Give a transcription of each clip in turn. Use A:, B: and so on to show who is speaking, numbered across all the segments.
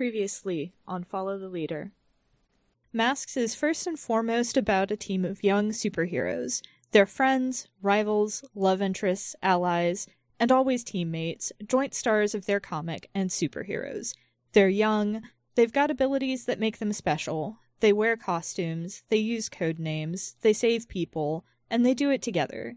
A: Previously on Follow the Leader. Masks is first and foremost about a team of young superheroes. They're friends, rivals, love interests, allies, and always teammates, joint stars of their comic and superheroes. They're young, they've got abilities that make them special, they wear costumes, they use code names, they save people, and they do it together.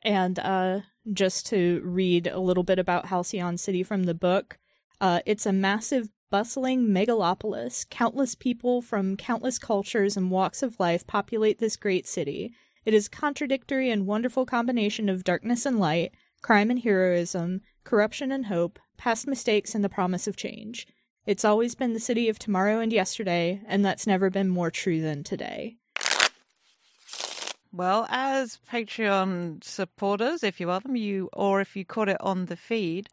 A: And uh, just to read a little bit about Halcyon City from the book, uh, it's a massive, bustling megalopolis. Countless people from countless cultures and walks of life populate this great city. It is a contradictory and wonderful combination of darkness and light, crime and heroism, corruption and hope, past mistakes and the promise of change. It's always been the city of tomorrow and yesterday, and that's never been more true than today.
B: Well, as Patreon supporters, if you are them, you or if you caught it on the feed,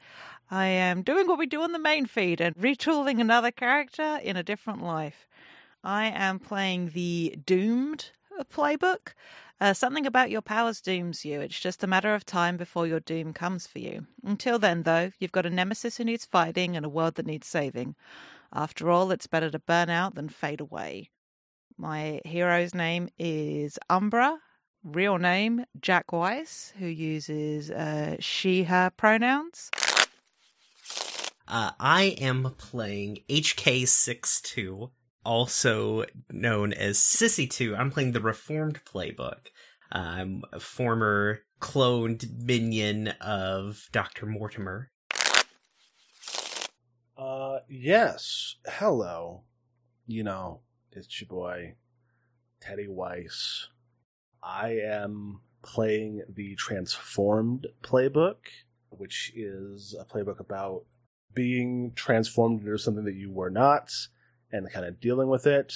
B: I am doing what we do on the main feed and retooling another character in a different life. I am playing the Doomed playbook. Uh, something about your powers dooms you. It's just a matter of time before your doom comes for you. Until then, though, you've got a nemesis who needs fighting and a world that needs saving. After all, it's better to burn out than fade away. My hero's name is Umbra, real name Jack Weiss, who uses uh, she, her pronouns.
C: Uh, I am playing HK62, also known as Sissy2. I'm playing the Reformed Playbook. I'm a former cloned minion of Dr. Mortimer.
D: Uh, yes. Hello. You know, it's your boy, Teddy Weiss. I am playing the Transformed playbook, which is a playbook about being transformed into something that you were not and kind of dealing with it.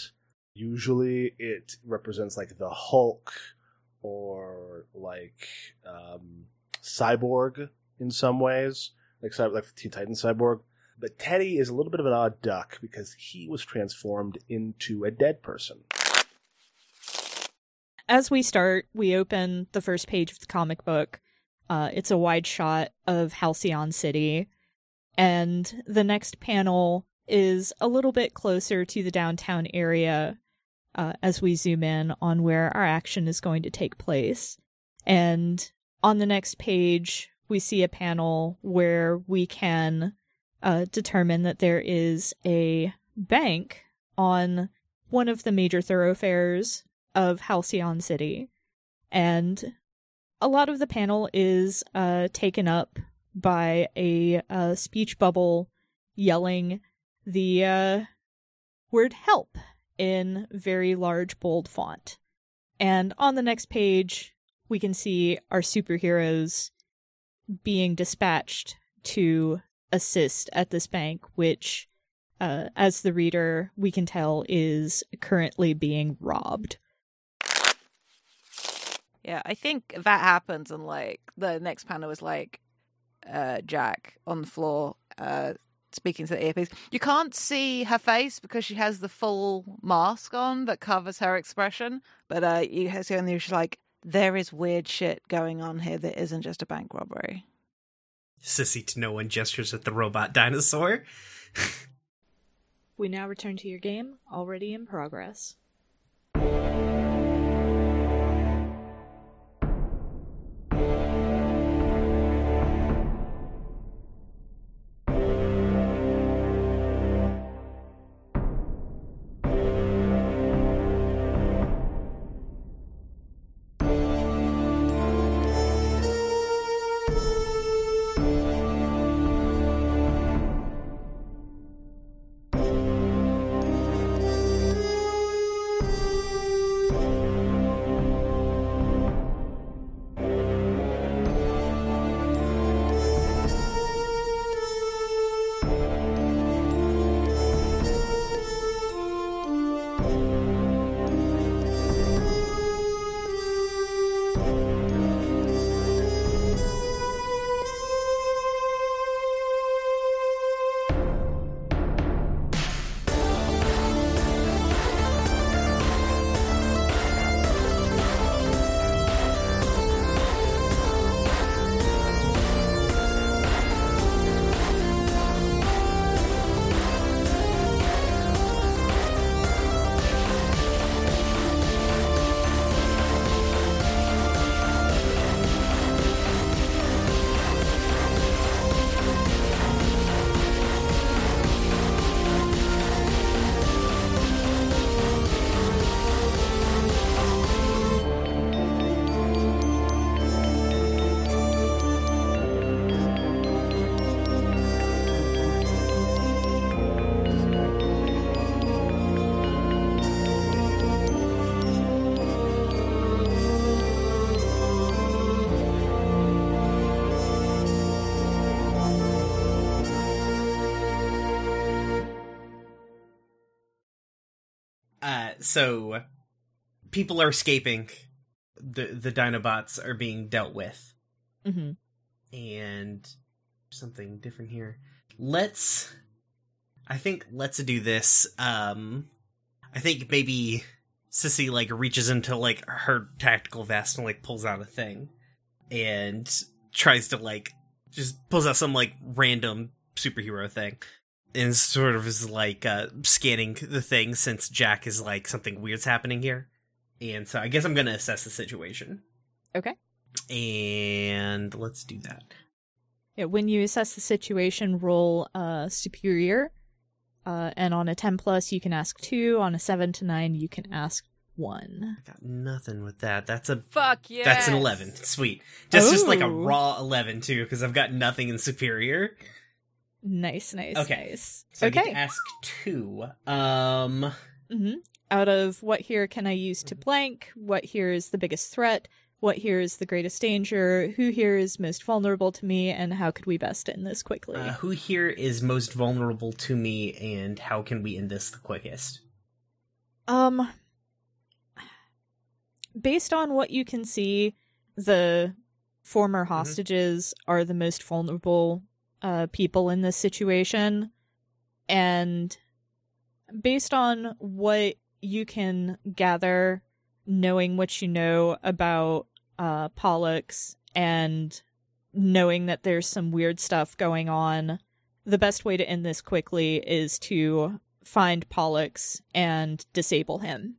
D: Usually it represents like the Hulk or like um, Cyborg in some ways, like like Teen Titan Cyborg. But Teddy is a little bit of an odd duck because he was transformed into a dead person.
A: As we start, we open the first page of the comic book. Uh, it's a wide shot of Halcyon City and the next panel is a little bit closer to the downtown area uh, as we zoom in on where our action is going to take place. And on the next page, we see a panel where we can uh, determine that there is a bank on one of the major thoroughfares of Halcyon City. And a lot of the panel is uh, taken up by a, a speech bubble yelling the uh, word help in very large, bold font. And on the next page, we can see our superheroes being dispatched to assist at this bank, which, uh, as the reader, we can tell is currently being robbed.
B: Yeah, I think that happens, and like the next panel is like, uh, Jack on the floor, uh, speaking to the earpiece. You can't see her face because she has the full mask on that covers her expression, but uh, you see on the she's like, there is weird shit going on here that isn't just a bank robbery.
C: Sissy to no one gestures at the robot dinosaur.
A: we now return to your game, already in progress.
C: So people are escaping. The the Dinobots are being dealt with,
A: Mm-hmm.
C: and something different here. Let's. I think let's do this. Um, I think maybe Sissy like reaches into like her tactical vest and like pulls out a thing, and tries to like just pulls out some like random superhero thing and sort of is like uh scanning the thing since Jack is like something weird's happening here. And so I guess I'm gonna assess the situation.
A: Okay.
C: And let's do that.
A: Yeah, when you assess the situation, roll uh, superior. Uh, and on a 10 plus, you can ask two. On a 7 to 9, you can ask one.
C: I got nothing with that. That's a
B: Fuck yeah.
C: that's an eleven. Sweet. Just just like a raw eleven too, because I've got nothing in superior.
A: Nice, nice,
C: Okay.
A: nice.
C: So I get
A: okay.
C: to ask two. Um
A: hmm Out of what here can I use to blank? What here is the biggest threat? What here is the greatest danger? Who here is most vulnerable to me? And how could we best end this quickly?
C: uh, who here is most vulnerable to me and how can we end this the quickest?
A: Um, based on what you can see, the former hostages are the most vulnerable uh, people in this situation, and based on what you can gather, knowing what you know about uh, Pollux and knowing that there's some weird stuff going on, the best way to end this quickly is to find Pollux and disable him.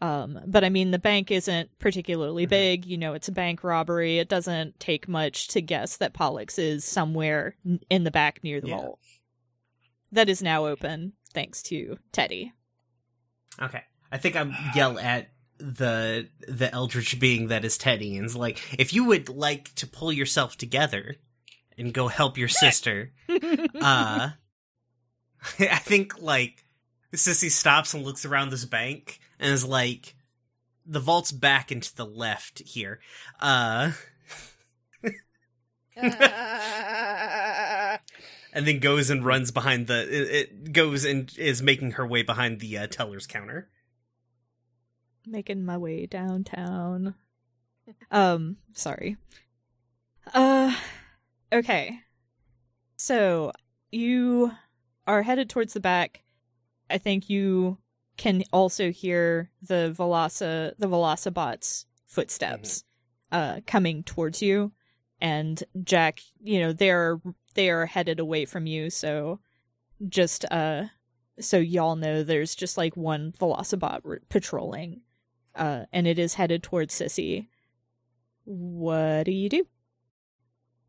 A: Um, but I mean, the bank isn't particularly
C: Mhm.
A: big. You know, it's a bank robbery. It doesn't take much to guess that Pollux is somewhere in the back near the
C: Yeah.
A: vault. That is now open, thanks to Teddy.
C: Okay. I think I'm yell at the the eldritch being that is Teddy and is like, if you would like to pull yourself together and go help your sister, uh I think like Sissy stops and looks around this bank and is like the vault's back and to the left here. Uh and then goes and runs behind the it, it goes and is making her way behind the uh, teller's counter.
A: Making my way downtown. Um, sorry. Uh, okay. So you are headed towards the back. I think you can also hear the Velasa the Velocibots footsteps uh coming towards you and Jack, you know, they're they are headed away from you, so just uh so y'all know there's just like one Velocibot r- patrolling. Uh and it is headed towards Sissy. What do you do?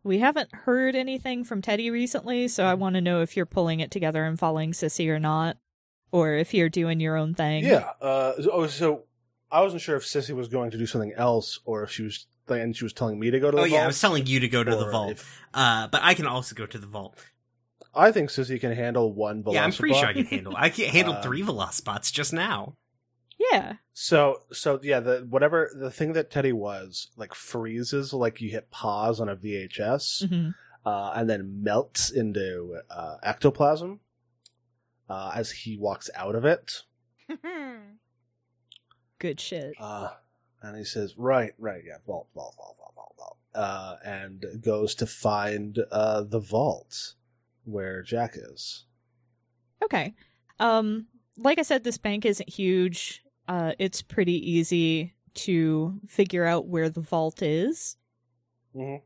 A: We haven't heard anything from Teddy recently, so I want to know if you're pulling it together and following Sissy or not, or if you're doing your own thing.
D: Yeah. Uh, so, oh, so I wasn't sure if Sissy was going to do something else or if she was, and she was telling me to go to the
C: Oh
D: vault.
C: yeah, I was telling you to go to the vault.
D: if-
C: Uh, but I can also go to the vault.
D: I think Sissy can handle one Velocibot.
C: Yeah, I'm pretty sure I can handle. I can handle
D: Uh,
C: three Velocibots just now.
A: Yeah.
D: So, so yeah, the whatever the thing that Teddy was like freezes, like you hit pause on a VHS,
A: hmm
D: uh, and then melts into uh, ectoplasm uh, as he walks out of it.
A: Good shit.
D: Uh, and he says, "Right, right, yeah, vault, vault, vault, vault, vault, vault," uh, and goes to find uh, the vault where Jack is.
A: Okay. Um, like I said, this bank isn't huge. Uh, it's pretty easy to figure out where the vault is.
D: Mhm.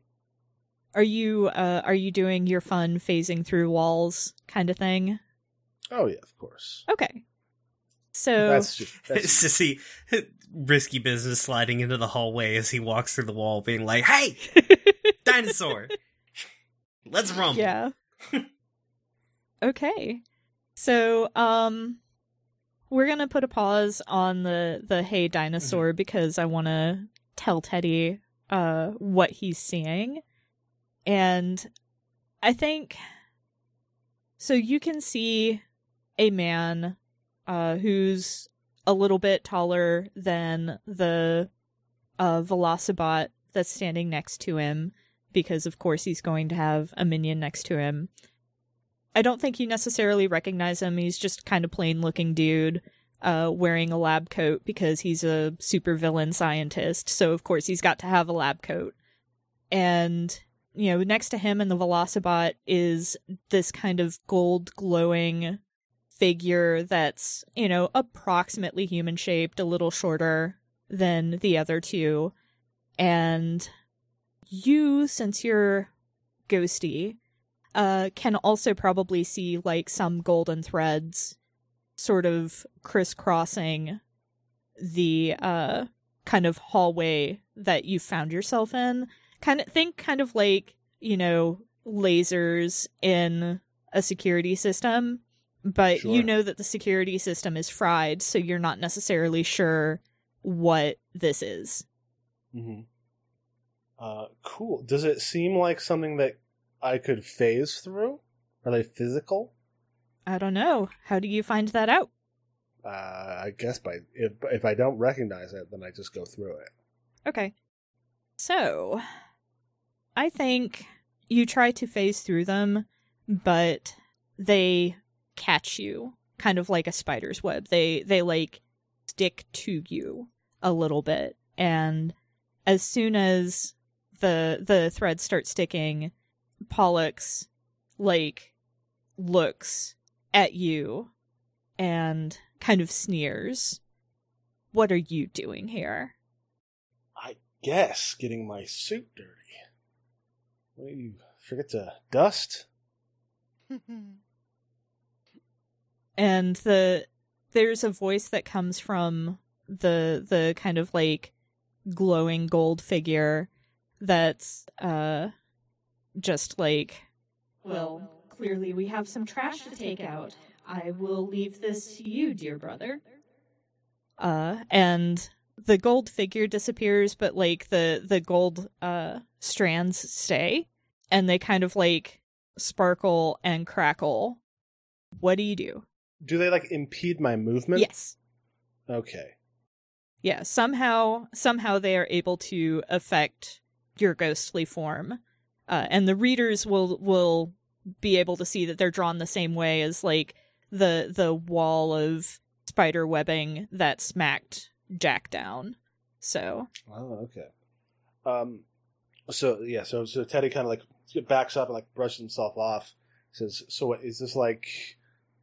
A: Are you uh are you doing your fun phasing through walls kind of thing?
D: Oh yeah, of course.
A: Okay. So
D: That's just that's
C: Sissy, risky business, sliding into the hallway as he walks through the wall, being like, "Hey, dinosaur, let's rumble."
A: yeah. okay. So um we're going to put a pause on the the hey dinosaur because I want to tell Teddy uh what he's seeing. And I think so you can see a man uh who's a little bit taller than the uh Velocibot that's standing next to him because of course he's going to have a minion next to him. I don't think you necessarily recognize him. He's just kind of plain looking dude. uh, wearing a lab coat because he's a supervillain scientist. So of course he's got to have a lab coat. And you know, next to him and the Velocibot is this kind of gold glowing figure that's, you know, approximately human shaped, a little shorter than the other two. And you, since you're ghosty, uh, can also probably see like some golden threads sort of crisscrossing the uh kind of hallway that you found yourself in. Kind of think kind of like, you know, lasers in a security system, but
D: Sure.
A: you know that the security system is fried, so you're not necessarily sure what this is.
D: Mm-hmm. Uh, cool. Does it seem like something that I could phase through? Are they physical?
A: I don't know. How do you find that out?
D: Uh, I guess by if if I don't recognize it, then I just go through it.
A: Okay. So, I think you try to phase through them, but they catch you, kind of like a spider's web. They they like stick to you a little bit, and as soon as the the thread starts sticking, Pollux like looks at you and kind of sneers. What are you doing here?
D: I guess getting my suit dirty. What do you forget to dust?
A: and the there's a voice that comes from the the kind of like glowing gold figure that's uh just like well clearly we have some trash to take out. I will leave this to you dear brother. Uh and the gold figure disappears but like the the gold uh strands stay. And they kind of like sparkle and crackle. What do you do
D: Do they like impede my movement?
A: Yes.
D: Okay.
A: Yeah, somehow somehow they are able to affect your ghostly form. Uh, and the readers will will be able to see that they're drawn the same way as like the the wall of spider webbing that smacked Jack down. So,
D: Oh, okay. Um, so yeah, so so Teddy kind of like backs up and like brushes himself off. Says, "So what is this like,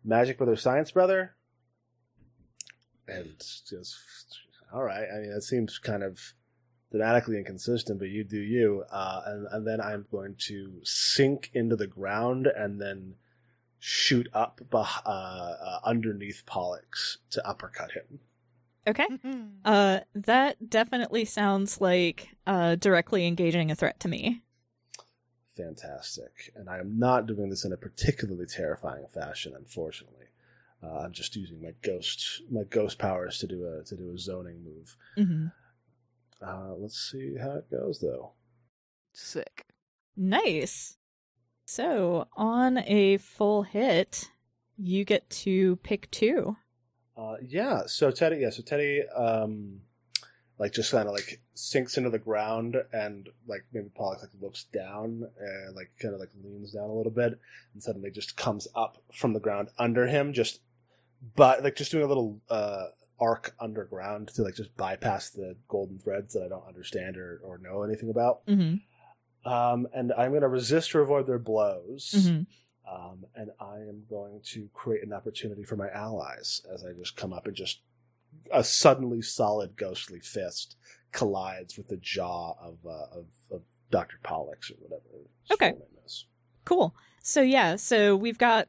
D: Magic Brother, Science Brother?" And just, all right. I mean, that seems kind of thematically inconsistent, but you do you. Uh, and and then I'm going to sink into the ground and then shoot up uh, uh, underneath Pollux to uppercut him.
A: okay. Uh that definitely sounds like uh directly engaging a threat to me.
D: Fantastic. And I am not doing this in a particularly terrifying fashion, unfortunately. Uh, I'm just using my ghost my ghost powers to do a to do a zoning move.
A: Mhm.
D: Uh, let's see how it goes though.
B: Sick.
A: Nice. So, on a full hit, you get to pick two.
D: Uh, yeah, so Teddy, yeah, so Teddy, um, like just kind of like sinks into the ground and like maybe Pollux like looks down and like kind of like leans down a little bit and suddenly just comes up from the ground under him, just but like just doing a little uh arc underground to like just bypass the golden threads that I don't understand or or know anything about.
A: Mm-hmm.
D: Um, and I'm going to resist or avoid their blows.
A: Mm-hmm.
D: Um, and I am going to create an opportunity for my allies as I just come up and just a suddenly solid ghostly fist collides with the jaw of uh, of, of Doctor Pollux or whatever.
A: Okay.
D: is.
A: Cool. So yeah, so we've got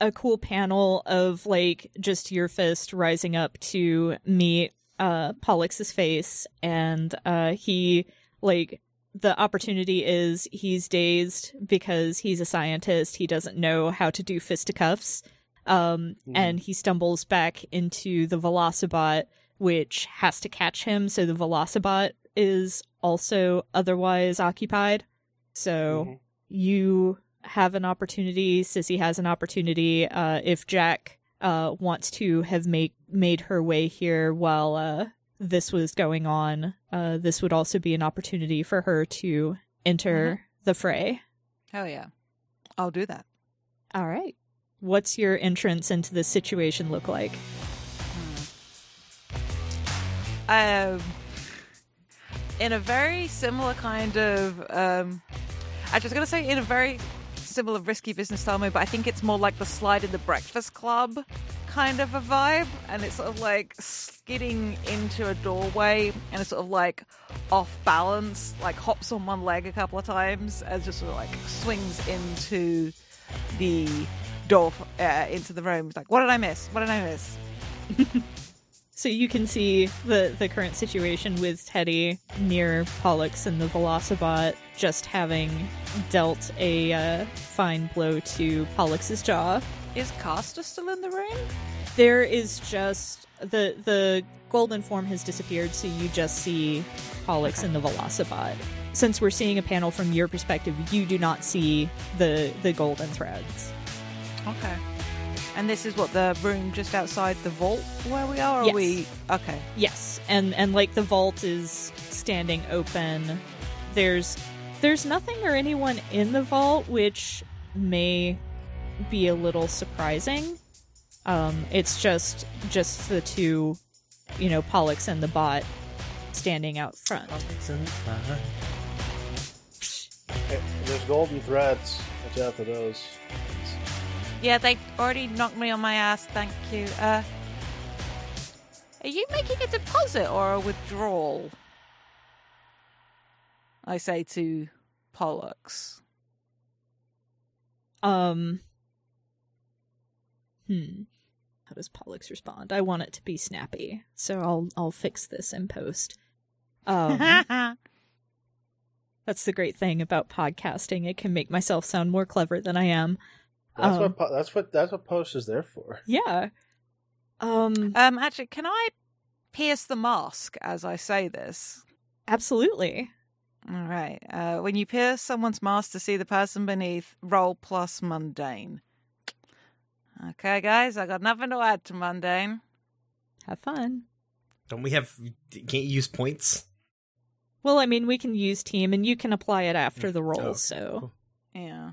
A: a cool panel of like just your fist rising up to meet uh Pollux's face and uh he like the opportunity is he's dazed because he's a scientist. He doesn't know how to do fisticuffs. Um
D: Mhm.
A: and he stumbles back into the Velocibot which has to catch him so the Velocibot is also otherwise occupied. So
D: Mhm.
A: you have an opportunity sissy has an opportunity uh if jack uh wants to have made made her way here while uh this was going on uh this would also be an opportunity for her to enter the fray
B: Hell yeah. I'll do that.
A: all right what's your entrance into this situation look like
B: um, in a very similar kind of. Um, I was going to say in a very similar risky business style mode, but I think it's more like the slide in the Breakfast Club kind of a vibe, and it's sort of like skidding into a doorway, and it's sort of like off balance, like hops on one leg a couple of times, and just sort of like swings into the door uh, into the room. It's like, what did I miss? What did I miss?
A: So you can see the the current situation with Teddy near Pollux and the Velocibot just having dealt a uh, fine blow to Pollux's jaw.
B: Is Caster still in the room?
A: There is just the the golden form has disappeared, so you just see Pollux and the Velocibot. Since we're seeing a panel from your perspective, you do not see the the golden threads.
B: Okay. And this is what the room just outside the vault where we are. Or
A: Yes.
B: Are we okay?
A: Yes, and and like the vault is standing open. There's there's nothing or anyone in the vault, which may be a little surprising. Um, it's just just the two, you know, Pollux and the bot standing out front.
D: Hey, there's golden threads. Watch out for those.
B: Yeah, they already knocked me on my ass. Thank you. Uh, are you making a deposit or a withdrawal? I say to Pollux.
A: Um. Hmm. How does Pollux respond? I want it to be snappy, so I'll I'll fix this in post. Um, that's the great thing about podcasting; it can make myself sound more clever than I am.
D: That's
A: Um,
D: what po- that's what that's what post is there for.
A: Yeah. Um.
B: um, actually, can I pierce the mask as I say this?
A: Absolutely.
B: All right. Uh, when you pierce someone's mask to see the person beneath, roll plus mundane. Okay, guys, I got nothing to add to mundane.
A: Have fun.
C: Don't we have? Can't you use points?
A: Well, I mean, we can use team, and you can apply it after the roll.
C: Oh,
A: so
B: Yeah.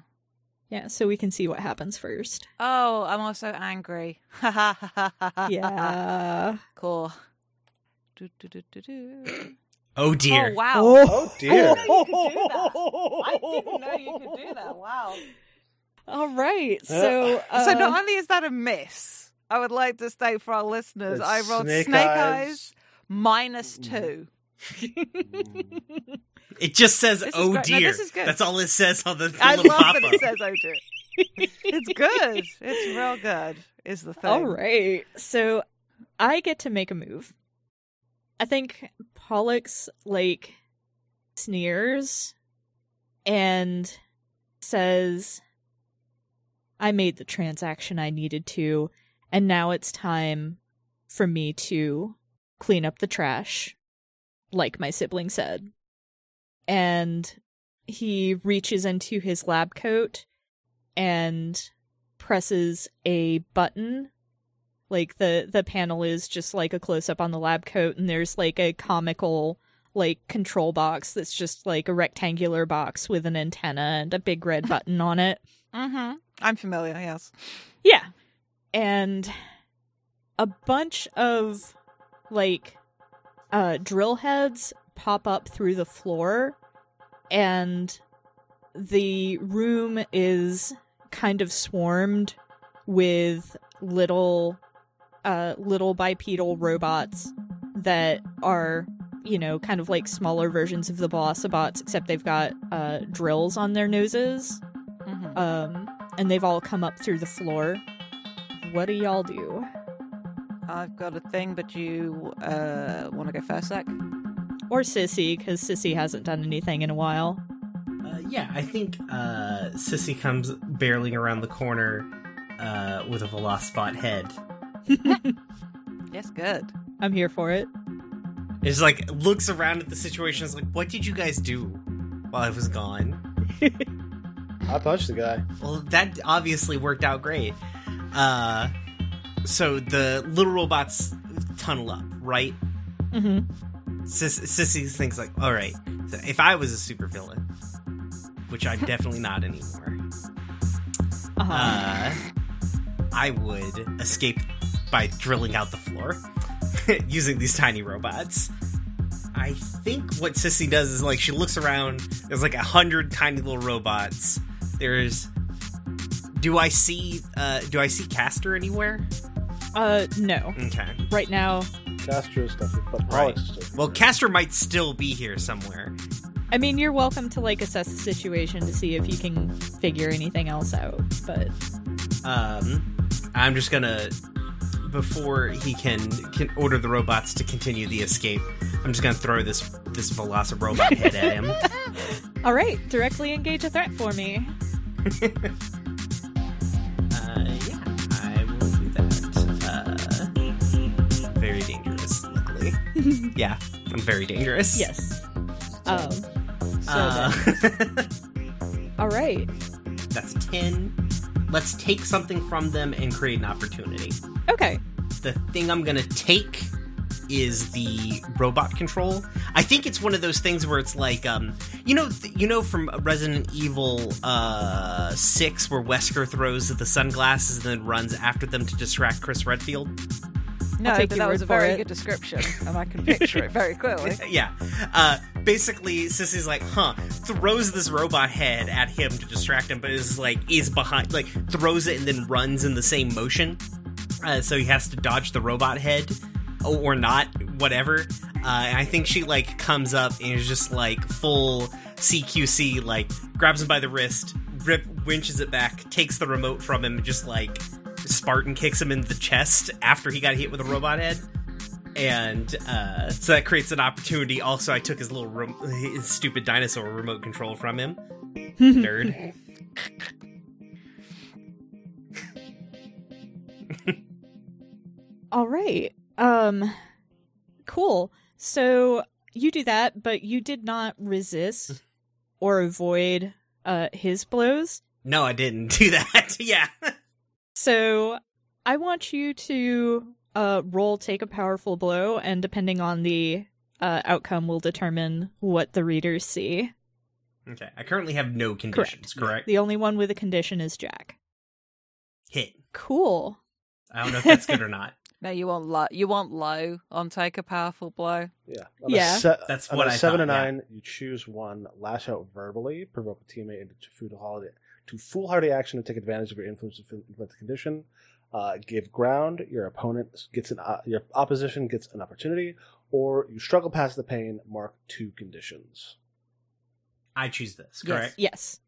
A: Yeah, so we can see what happens first.
B: Oh, I'm also angry.
A: Yeah.
B: Cool. Do, do, do, do, do.
C: Oh dear.
B: Oh wow.
D: Oh dear.
B: I didn't know you could do that. Wow.
A: All right. So, uh,
B: so not only is that a miss, I would like to state for our listeners, I rolled
D: snake
B: snake,
D: eyes.
B: eyes. minus two.
C: It just says
B: This
C: "Oh
B: great. No,
C: dear."
B: this is good.
C: That's all it says on the, the
B: I
C: little
B: love
C: pop
B: that
C: up.
B: it says oh dear. it's good. It's real good. Is the thing.
A: All right. So I get to make a move. I think Pollux like sneers and says I made the transaction I needed to and now it's time for me to clean up the trash like my sibling said. And he reaches into his lab coat and presses a button like the the panel is just like a close up on the lab coat and there's like a comical like control box that's just like a rectangular box with an antenna and a big red button on it
B: Mm-hmm. I'm familiar. Yes.
A: yeah and a bunch of like uh drill heads pop up through the floor and the room is kind of swarmed with little uh little bipedal robots that are you know kind of like smaller versions of the Velocibots except they've got uh drills on their noses
B: Mm-hmm.
A: um and they've all come up through the floor what do y'all do
B: I've got a thing, but you uh, want to go first, Zach?
A: Or sissy because sissy hasn't done anything in a while
C: Uh, yeah, I think uh, Sissy comes barreling around the corner uh, with a Velocibot head.
B: Yes, good.
A: i'm here for it
C: It's like looks around at the situation. Is like, what did you guys do while I was gone?
D: I punched the guy.
C: Well, that obviously worked out great. Uh, so the little robots tunnel up, right?
A: hmm
C: Sis- Sissy thinks like, all right, so if I was a supervillain, which I'm definitely not anymore,
A: uh-huh.
C: uh, I would escape by drilling out the floor. using these tiny robots. I think what Sissy does is like she looks around. There's like a hundred tiny little robots. There's. Do I see? uh Do I see Castor anywhere?
A: Uh, no.
C: Okay.
A: Right now,
D: Castro stuff, but
C: Right.
D: Pollux is still
C: Well,
D: here.
C: Castor might still be here somewhere.
A: I mean, you're welcome to like assess the situation to see if you can figure anything else out. But
C: Um, I'm just gonna before he can can order the robots to continue the escape. I'm just gonna throw this this Velocirobot head at him.
A: all right, directly engage a threat for me.
C: Uh, yeah, luckily. yeah, I'm very dangerous.
A: Yes. Um. So
C: Uh,
A: all right.
C: that's ten. Let's take something from them and create an opportunity.
A: Okay.
C: the thing I'm gonna take is the robot control. I think it's one of those things where it's like, um, you know, th- you know from Resident Evil uh, Six, where Wesker throws the sunglasses and then runs after them to distract Chris Redfield.
B: No, but that was a very
A: it.
B: good description, and I can picture it very clearly.
C: yeah. Uh, basically, Sissy's like, huh, throws this robot head at him to distract him, but is like, is behind, like, throws it and then runs in the same motion. Uh, so he has to dodge the robot head, or, or not, whatever. Uh, I think she, like, comes up and is just like full CQC, like, grabs him by the wrist, rip, winches it back, takes the remote from him, and just like, Spartan kicks him in the chest after he got hit with a robot head and uh, so that creates an opportunity. Also, I took his little rem- his stupid dinosaur remote control from him. Nerd.
A: All right. Um cool. So you do that, but you did not resist or avoid uh his blows.
C: No, I didn't do that. yeah.
A: So I want you to uh roll take a powerful blow and depending on the uh outcome will determine what the readers see.
C: Okay. I currently have no conditions. Correct.
A: The only one with a condition is Jack.
C: Hit.
A: Cool.
C: I don't know if that's good or not.
B: No, you want low. You want low on take a powerful blow.
D: Yeah. On
A: Yeah.
D: A se-
C: That's
D: on
C: what
D: a
C: I
D: seven
C: thought,
D: to
C: yeah.
D: nine, you choose one, lash out verbally, provoke a teammate into foolhardy, to foolhardy action to take advantage of your influence to influence the condition. Uh, give ground, your opponent gets an uh, your opposition gets an opportunity, or you struggle past the pain. Mark two conditions.
C: I choose this. Correct.
A: Yes.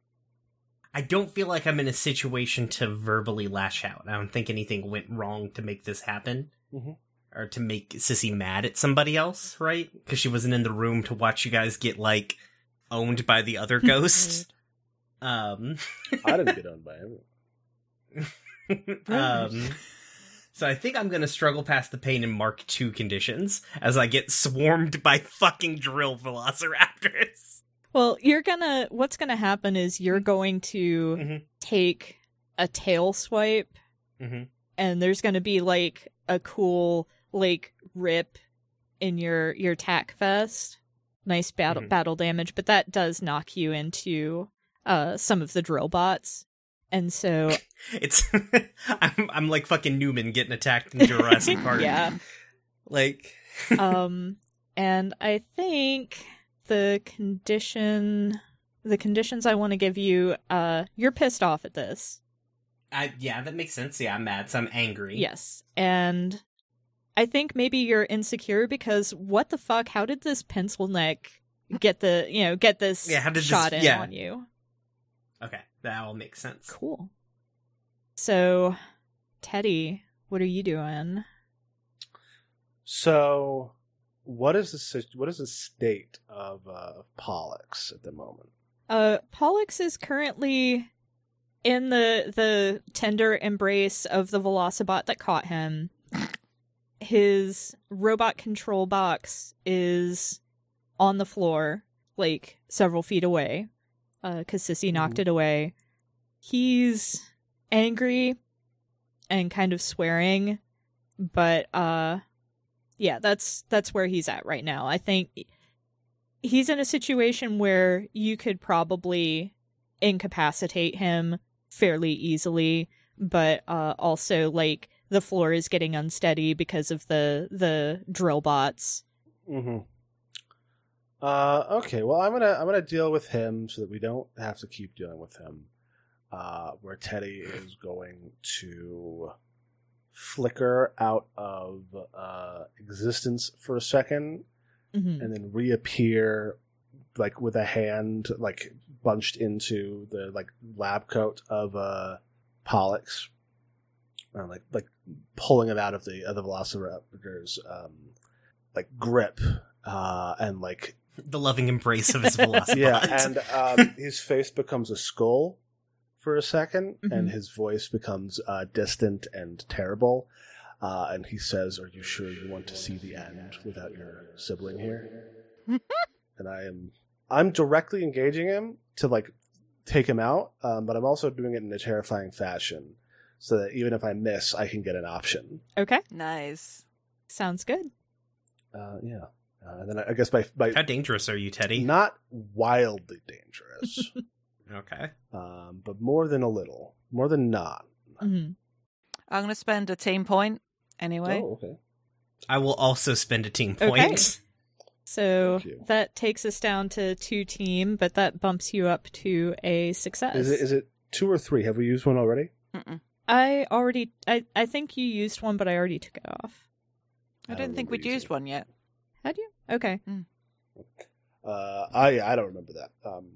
C: I don't feel like I'm in a situation to verbally lash out. I don't think anything went wrong to make this happen.
D: Mhm.
C: Or to make Sissy mad at somebody else, right? Because she wasn't in the room to watch you guys get, like, owned by the other ghost. Um,
D: I didn't get owned by him.
C: um, so I think I'm gonna struggle past the pain in mark two conditions as I get swarmed by fucking drill velociraptors.
A: Well, you're gonna. What's gonna happen is you're going to
C: Mhm.
A: take a tail swipe,
C: Mhm.
A: and there's gonna be like a cool like rip in your your tack vest. Nice battle
C: Mhm.
A: battle damage, but that does knock you into uh some of the drill bots, and so
C: It's I'm I'm like fucking Newman getting attacked in Jurassic Park.
A: yeah.
C: Like
A: um and i think the condition the conditions i want to give you uh you're pissed off at this
C: I yeah, that makes sense. Yeah, I'm mad, so I'm angry.
A: yes and i think maybe you're insecure because what the fuck how did this pencil neck get the you know get this
C: Yeah, how did this-
A: shot in
C: yeah.
A: on you
C: Okay, that all makes sense.
A: cool so teddy what are you doing
D: So, what is the what is the state of uh, of Pollux at the moment?
A: Uh, Pollux is currently in the the tender embrace of the Velocibot that caught him. His robot control box is on the floor, like several feet away, because Sissy knocked it away. He's angry and kind of swearing, but uh, yeah, that's that's where he's at right now. I think he's in a situation where you could probably incapacitate him fairly easily, but uh, also like the floor is getting unsteady because of the the drill bots.
D: Mm-hmm. Uh, okay. Well, I'm gonna I'm gonna deal with him so that we don't have to keep dealing with him. Uh, where Teddy is going to flicker out of uh, existence for a second
A: Mhm.
D: and then reappear like with a hand like bunched into the like lab coat of uh Pollux. Uh, like like pulling it out of the of the Velociraptor's um like grip uh and like
C: The loving embrace of his velocipede.
D: yeah and um his face becomes a skull for a 2nd and
A: Mhm.
D: his voice becomes uh distant and terrible uh and he says are you sure you want to see the end without your sibling here and I am I'm directly engaging him to like take him out, um, but I'm also doing it in a terrifying fashion, so that even if I miss, I can get an option.
A: Okay,
B: Nice.
A: sounds good.
D: Uh, yeah, uh, and then I, I guess by by
C: How dangerous are you, Teddy?
D: not wildly dangerous,
C: Okay.
D: um, but more than a little, more than not.
A: Mhm.
B: I'm going to spend a team point anyway.
D: Oh, okay.
C: I will also spend a team
A: Okay.
C: point.
A: So that takes us down to two team, but that bumps you up to a success.
D: Is it is it two or three? Have we used one already?
B: Mm-mm.
A: I already, I, I think you used one, but I already took it off.
B: I
D: I
B: don't
D: don't
B: think we'd
D: using
B: used
D: it.
B: one yet.
A: Had you? Okay.
D: Uh, I I don't remember that. Um,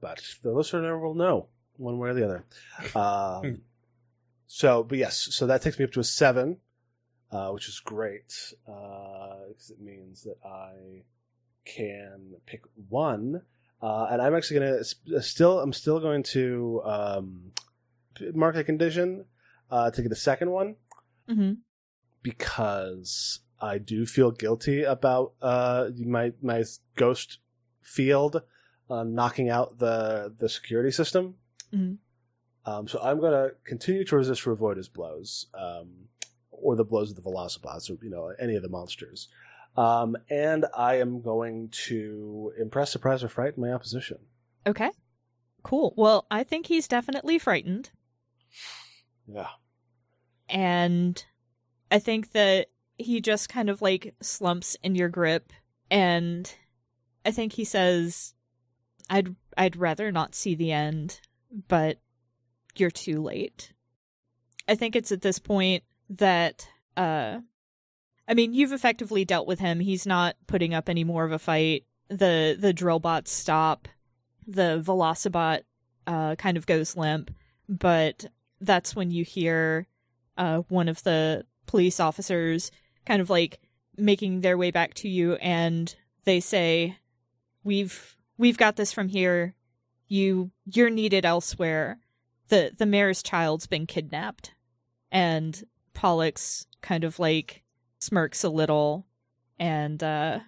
D: but the listener will know one way or the other. Um, so, but yes, so that takes me up to a seven, uh, which is great because it means that I can pick one, uh, and I'm actually gonna s- still I'm still going to um, mark a condition uh, to get a second one
A: hmm
D: because I do feel guilty about uh, my my ghost field uh, knocking out the the security system.
A: Mhm.
D: Um, so I'm going to continue to resist Revoida's blows, um, or the blows of the Velocibots, or you know any of the monsters. Um, and I am going to impress, surprise, or frighten my opposition.
A: Okay. Cool. Well, I think he's definitely frightened.
D: Yeah.
A: and I think that he just kind of like slumps in your grip and I think he says I'd I'd rather not see the end, but you're too late. I think it's at this point that uh I mean, you've effectively dealt with him. He's not putting up any more of a fight. The the drill bots stop. The Velocibot uh kind of goes limp, but that's when you hear uh, one of the police officers kind of like making their way back to you and they say we've we've got this from here you you're needed elsewhere the the mayor's child's been kidnapped and pollux kind of like smirks a little and uh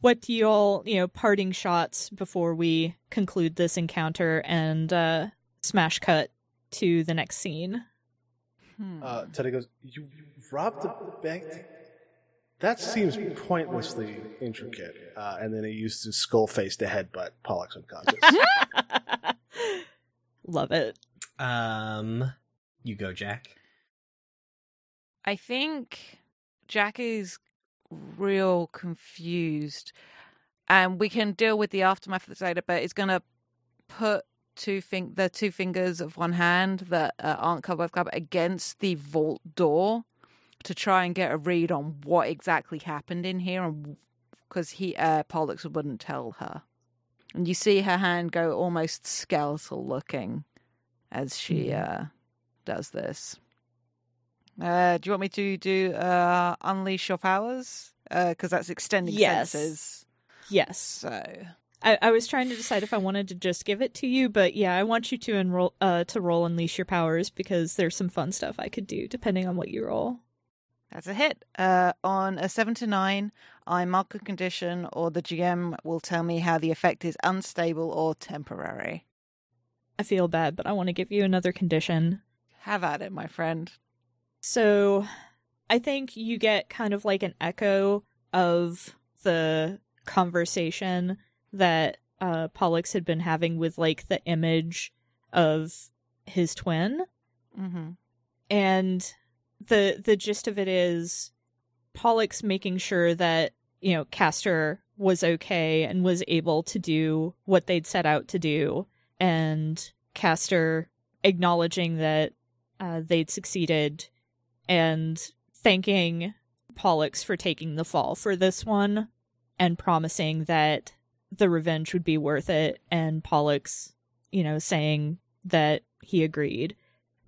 A: what do you all you know parting shots before we conclude this encounter and uh smash cut to the next scene
B: Hmm.
D: Uh, Teddy goes, "You robbed the bank." That seems pointlessly intricate. Uh, and then he used his skull face to headbutt Pollux unconscious.
A: Love it.
C: Um, you go, Jack.
B: I think Jack is real confused, and we can deal with the aftermath of this later. But it's going to put two fing- the two fingers of one hand that uh, aren't covered with cover against the vault door to try and get a read on what exactly happened in here, and because he uh, Pollux wouldn't tell her, and you see her hand go almost skeletal looking as she uh, does this. Uh, do you want me to do uh, unleash your powers? Because that's extending
A: Yes.
B: senses.
A: Yes.
B: So
A: I, I was trying to decide if I wanted to just give it to you, but yeah, I want you to enroll uh to roll unleash your powers because there's some fun stuff I could do depending on what you roll.
B: That's a hit. Uh, on a seven to nine, I mark a condition, or the GM will tell me how the effect is unstable or temporary.
A: I feel bad, but I want to give you another condition.
B: Have at it, my friend.
A: So I think you get kind of like an echo of the conversation that uh Pollux had been having with like the image of his twin.
B: Mm-hmm.
A: And the the gist of it is Pollux making sure that you know Castor was okay and was able to do what they'd set out to do, and Castor acknowledging that uh, they'd succeeded and thanking Pollux for taking the fall for this one and promising that the revenge would be worth it and Pollux, you know, saying that he agreed.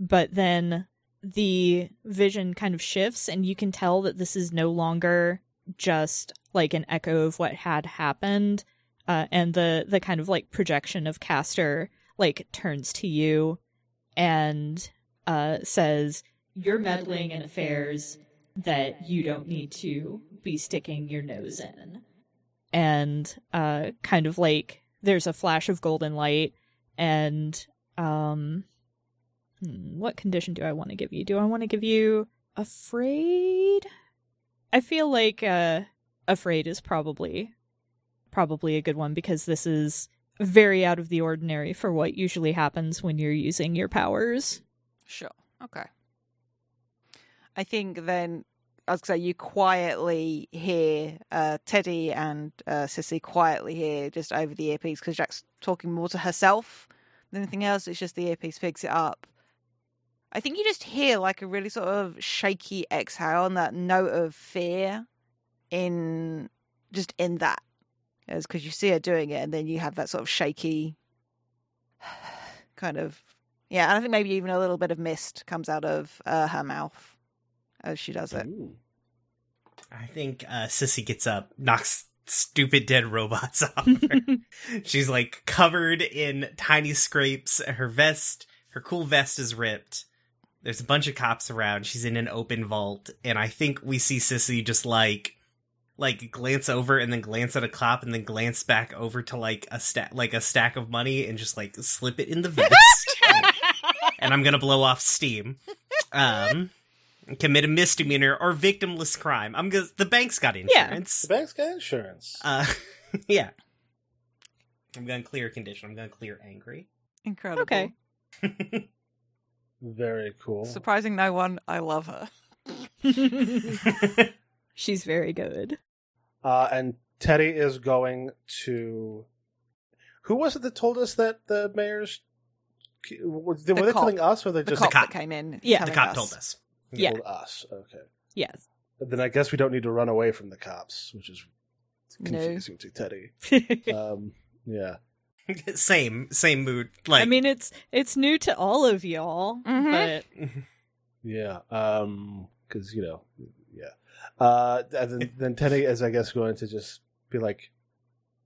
A: But then the vision kind of shifts and you can tell that this is no longer just like an echo of what had happened uh, and the the kind of like projection of Castor like turns to you and uh, says you're meddling in affairs that you don't need to be sticking your nose in. And uh, kind of like there's a flash of golden light and um hmm, what condition do I want to give you? Do I want to give you afraid? I feel like uh afraid is probably probably a good one because this is very out of the ordinary for what usually happens when you're using your powers.
B: Sure. Okay. I think then as I say you quietly hear uh, Teddy and uh, Sissy quietly hear just over the earpiece because Jack's talking more to herself than anything else. It's just the earpiece picks it up. I think you just hear like a really sort of shaky exhale and that note of fear in just in that, because you see her doing it, and then you have that sort of shaky kind of yeah. And I think maybe even a little bit of mist comes out of uh, her mouth as she does it.
D: Ooh.
C: I think uh, Sissy gets up, knocks stupid dead robots off her. She's like covered in tiny scrapes. Her vest, her cool vest is ripped. There's a bunch of cops around. She's in an open vault, and I think we see Sissy just like, like glance over and then glance at a cop and then glance back over to like a stack, like a stack of money, and just like slip it in the vest. and I'm gonna blow off steam. Um, commit a misdemeanor or victimless crime. I'm gonna. The bank's got insurance.
D: The bank's got insurance.
C: Uh, yeah. I'm gonna clear condition. I'm gonna clear angry.
B: Incredible.
A: Okay.
D: Very cool.
B: Surprising no one. I love her.
A: She's very good.
D: Uh, and Teddy is going to. Who was it that told us that the mayor's? Were they, were they
B: cop.
D: telling us, or they
B: The
D: just
B: cop,
C: cop.
B: that came in.
A: Yeah.
C: the
B: telling
C: cop
B: us.
C: told us.
A: Yeah.
D: told us? Okay.
A: Yes.
D: Then I guess we don't need to run away from the cops, which is
B: No.
D: confusing to Teddy. Um, yeah.
C: same, same mood. Like,
A: I mean it's it's new to all of y'all,
B: Mhm.
A: but
D: Yeah, um, because you know, yeah. Uh, then, then Teddy is, I guess, going to just be like,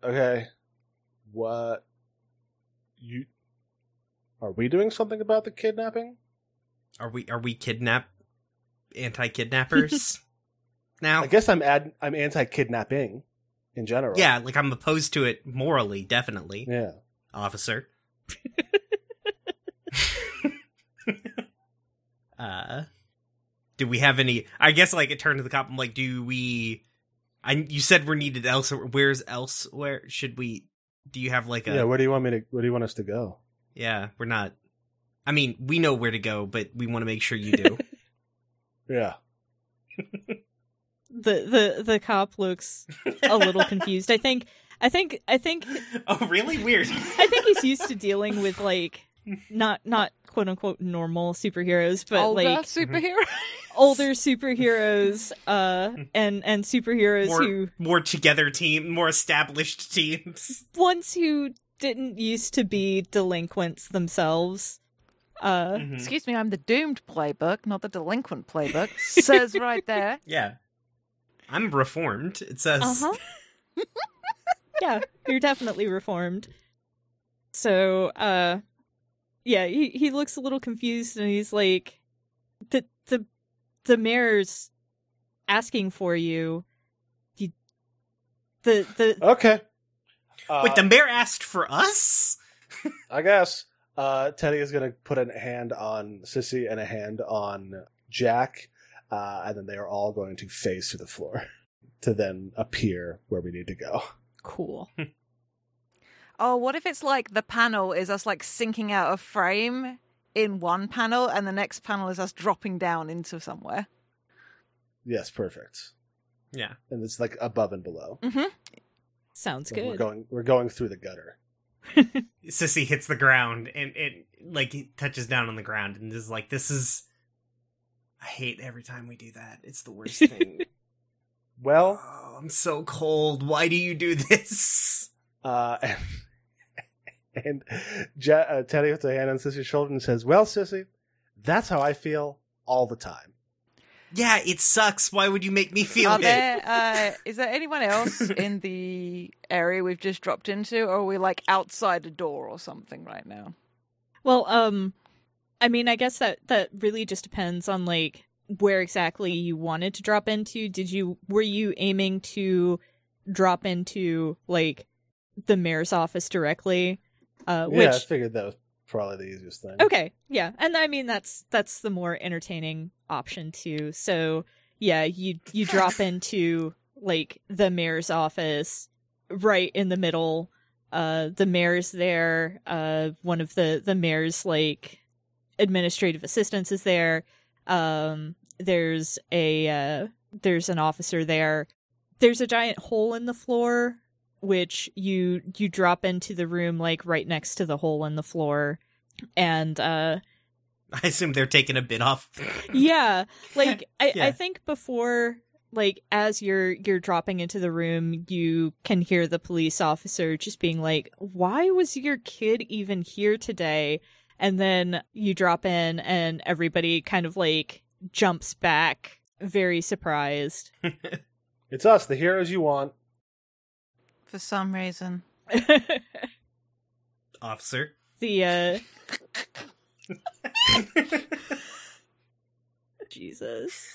D: "Okay, what you are we doing something about the kidnapping?"
C: are we are we kidnap anti-kidnappers now?
D: I guess I'm ad- I'm anti-kidnapping in general.
C: Yeah, like I'm opposed to it morally, definitely,
D: yeah.
C: officer. uh, do we have any? I guess like it turned to the cop. I'm like, do we? I you said we're needed elsewhere. Where's elsewhere? Should we? Do you have like a?
D: yeah. Where do you want me to? Where do you want us to go?
C: Yeah, we're not. I mean, we know where to go, but we want to make sure you do.
D: Yeah.
A: the the the cop looks a little confused. I think I think I think
C: oh, really weird.
A: I think he's used to dealing with like not not quote unquote normal superheroes, but
B: Older
A: like
B: superhero.
A: older superheroes uh and and superheroes
C: more,
A: who
C: more together team, more established teams.
A: ones who didn't used to be delinquents themselves. Uh
C: Mhm.
B: Excuse me, I'm the doomed playbook, not the delinquent playbook. Says right there.
C: Yeah, I'm reformed. It says.
A: Uh-huh. yeah, you're definitely reformed. So, uh yeah, he he looks a little confused and he's like the the the mayor's asking for you. You the the
D: Okay. Uh,
C: Wait, the mayor asked for us.
D: I guess uh, Teddy is going to put a hand on Sissy and a hand on Jack, uh, and then they are all going to phase to the floor to then appear where we need to go.
A: cool.
B: Oh, what if it's like the panel is us like sinking out of frame in one panel, and the next panel is us dropping down into somewhere.
D: Yes, perfect.
C: Yeah.
D: And it's like above and below.
B: Mm-hmm.
A: Sounds
D: So We're
A: good.
D: going we're going through the gutter.
C: Sissy hits the ground and it like touches down on the ground and is like, "This is." I hate every time we do that. It's the worst thing.
D: Well,
C: oh, I'm so cold. Why do you do this?
D: uh and, and Je- uh, Teddy puts a hand on Sissy's shoulder and says, Well, Sissy, that's how I feel all the time.
C: Yeah, it sucks. Why would you make me feel
B: Are
C: it?
B: there? Uh, is there anyone else in the area we've just dropped into, or are we like outside a door or something right now?
A: Well, um, I mean, I guess that that really just depends on like where exactly you wanted to drop into. Did you were you aiming to drop into like the mayor's office directly? Uh,
D: yeah, I figured that was probably the easiest thing.
A: okay, yeah, and I mean that's that's the more entertaining option too. So yeah, you you drop into like the mayor's office right in the middle. Uh, the mayor's there. Uh, one of the the mayor's like administrative assistants is there. Um, there's a uh, there's an officer there. There's a giant hole in the floor, which you you drop into the room like right next to the hole in the floor, and uh,
C: I assume they're taking a bit off.
A: yeah like I,
C: Yeah.
A: I think before like as you're you're dropping into the room you can hear the police officer just being like why was your kid even here today and then you drop in and everybody kind of like jumps back very surprised
D: It's us, the heroes you want.
B: For some reason,
C: Officer.
A: the uh jesus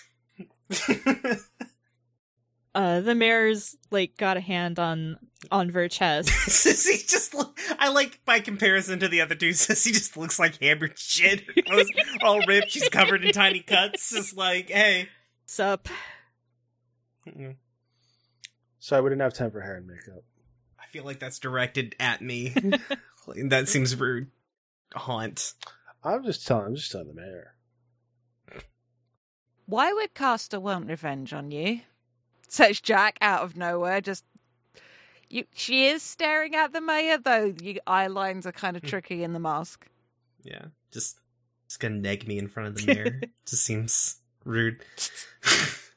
A: uh the mayor's like got a hand on on Verchess
C: Sissy just look, I like by comparison to the other two, Sissy just looks like hammered shit. Her clothes all ripped, she's covered in tiny cuts. Just like, hey.
A: sup.
D: So I wouldn't have time for hair and makeup.
C: I feel like that's directed at me. that seems rude. Haunt.
D: I'm just telling I'm just telling the mayor.
B: why would Castor want revenge on you? Says Jack out of nowhere. Just you. She is staring at the mayor, though. The eye lines are kind of tricky in the mask.
C: Yeah. Just just gonna neg me in front of the mirror. just seems rude.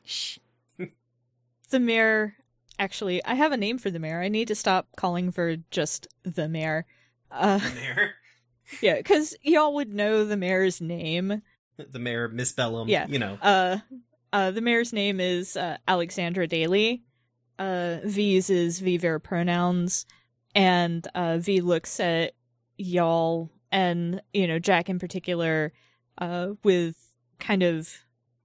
B: Shh.
A: the mayor actually i have a name for the mayor i need to stop calling for just the mayor uh
C: the mayor.
A: yeah because y'all would know the mayor's name
C: The mayor, Miss Bellum.
A: Yeah.
C: You know.
A: uh uh the mayor's name is uh, alexandra daly. Uh v uses v ver pronouns. And uh v looks at y'all and you know jack in particular uh with kind of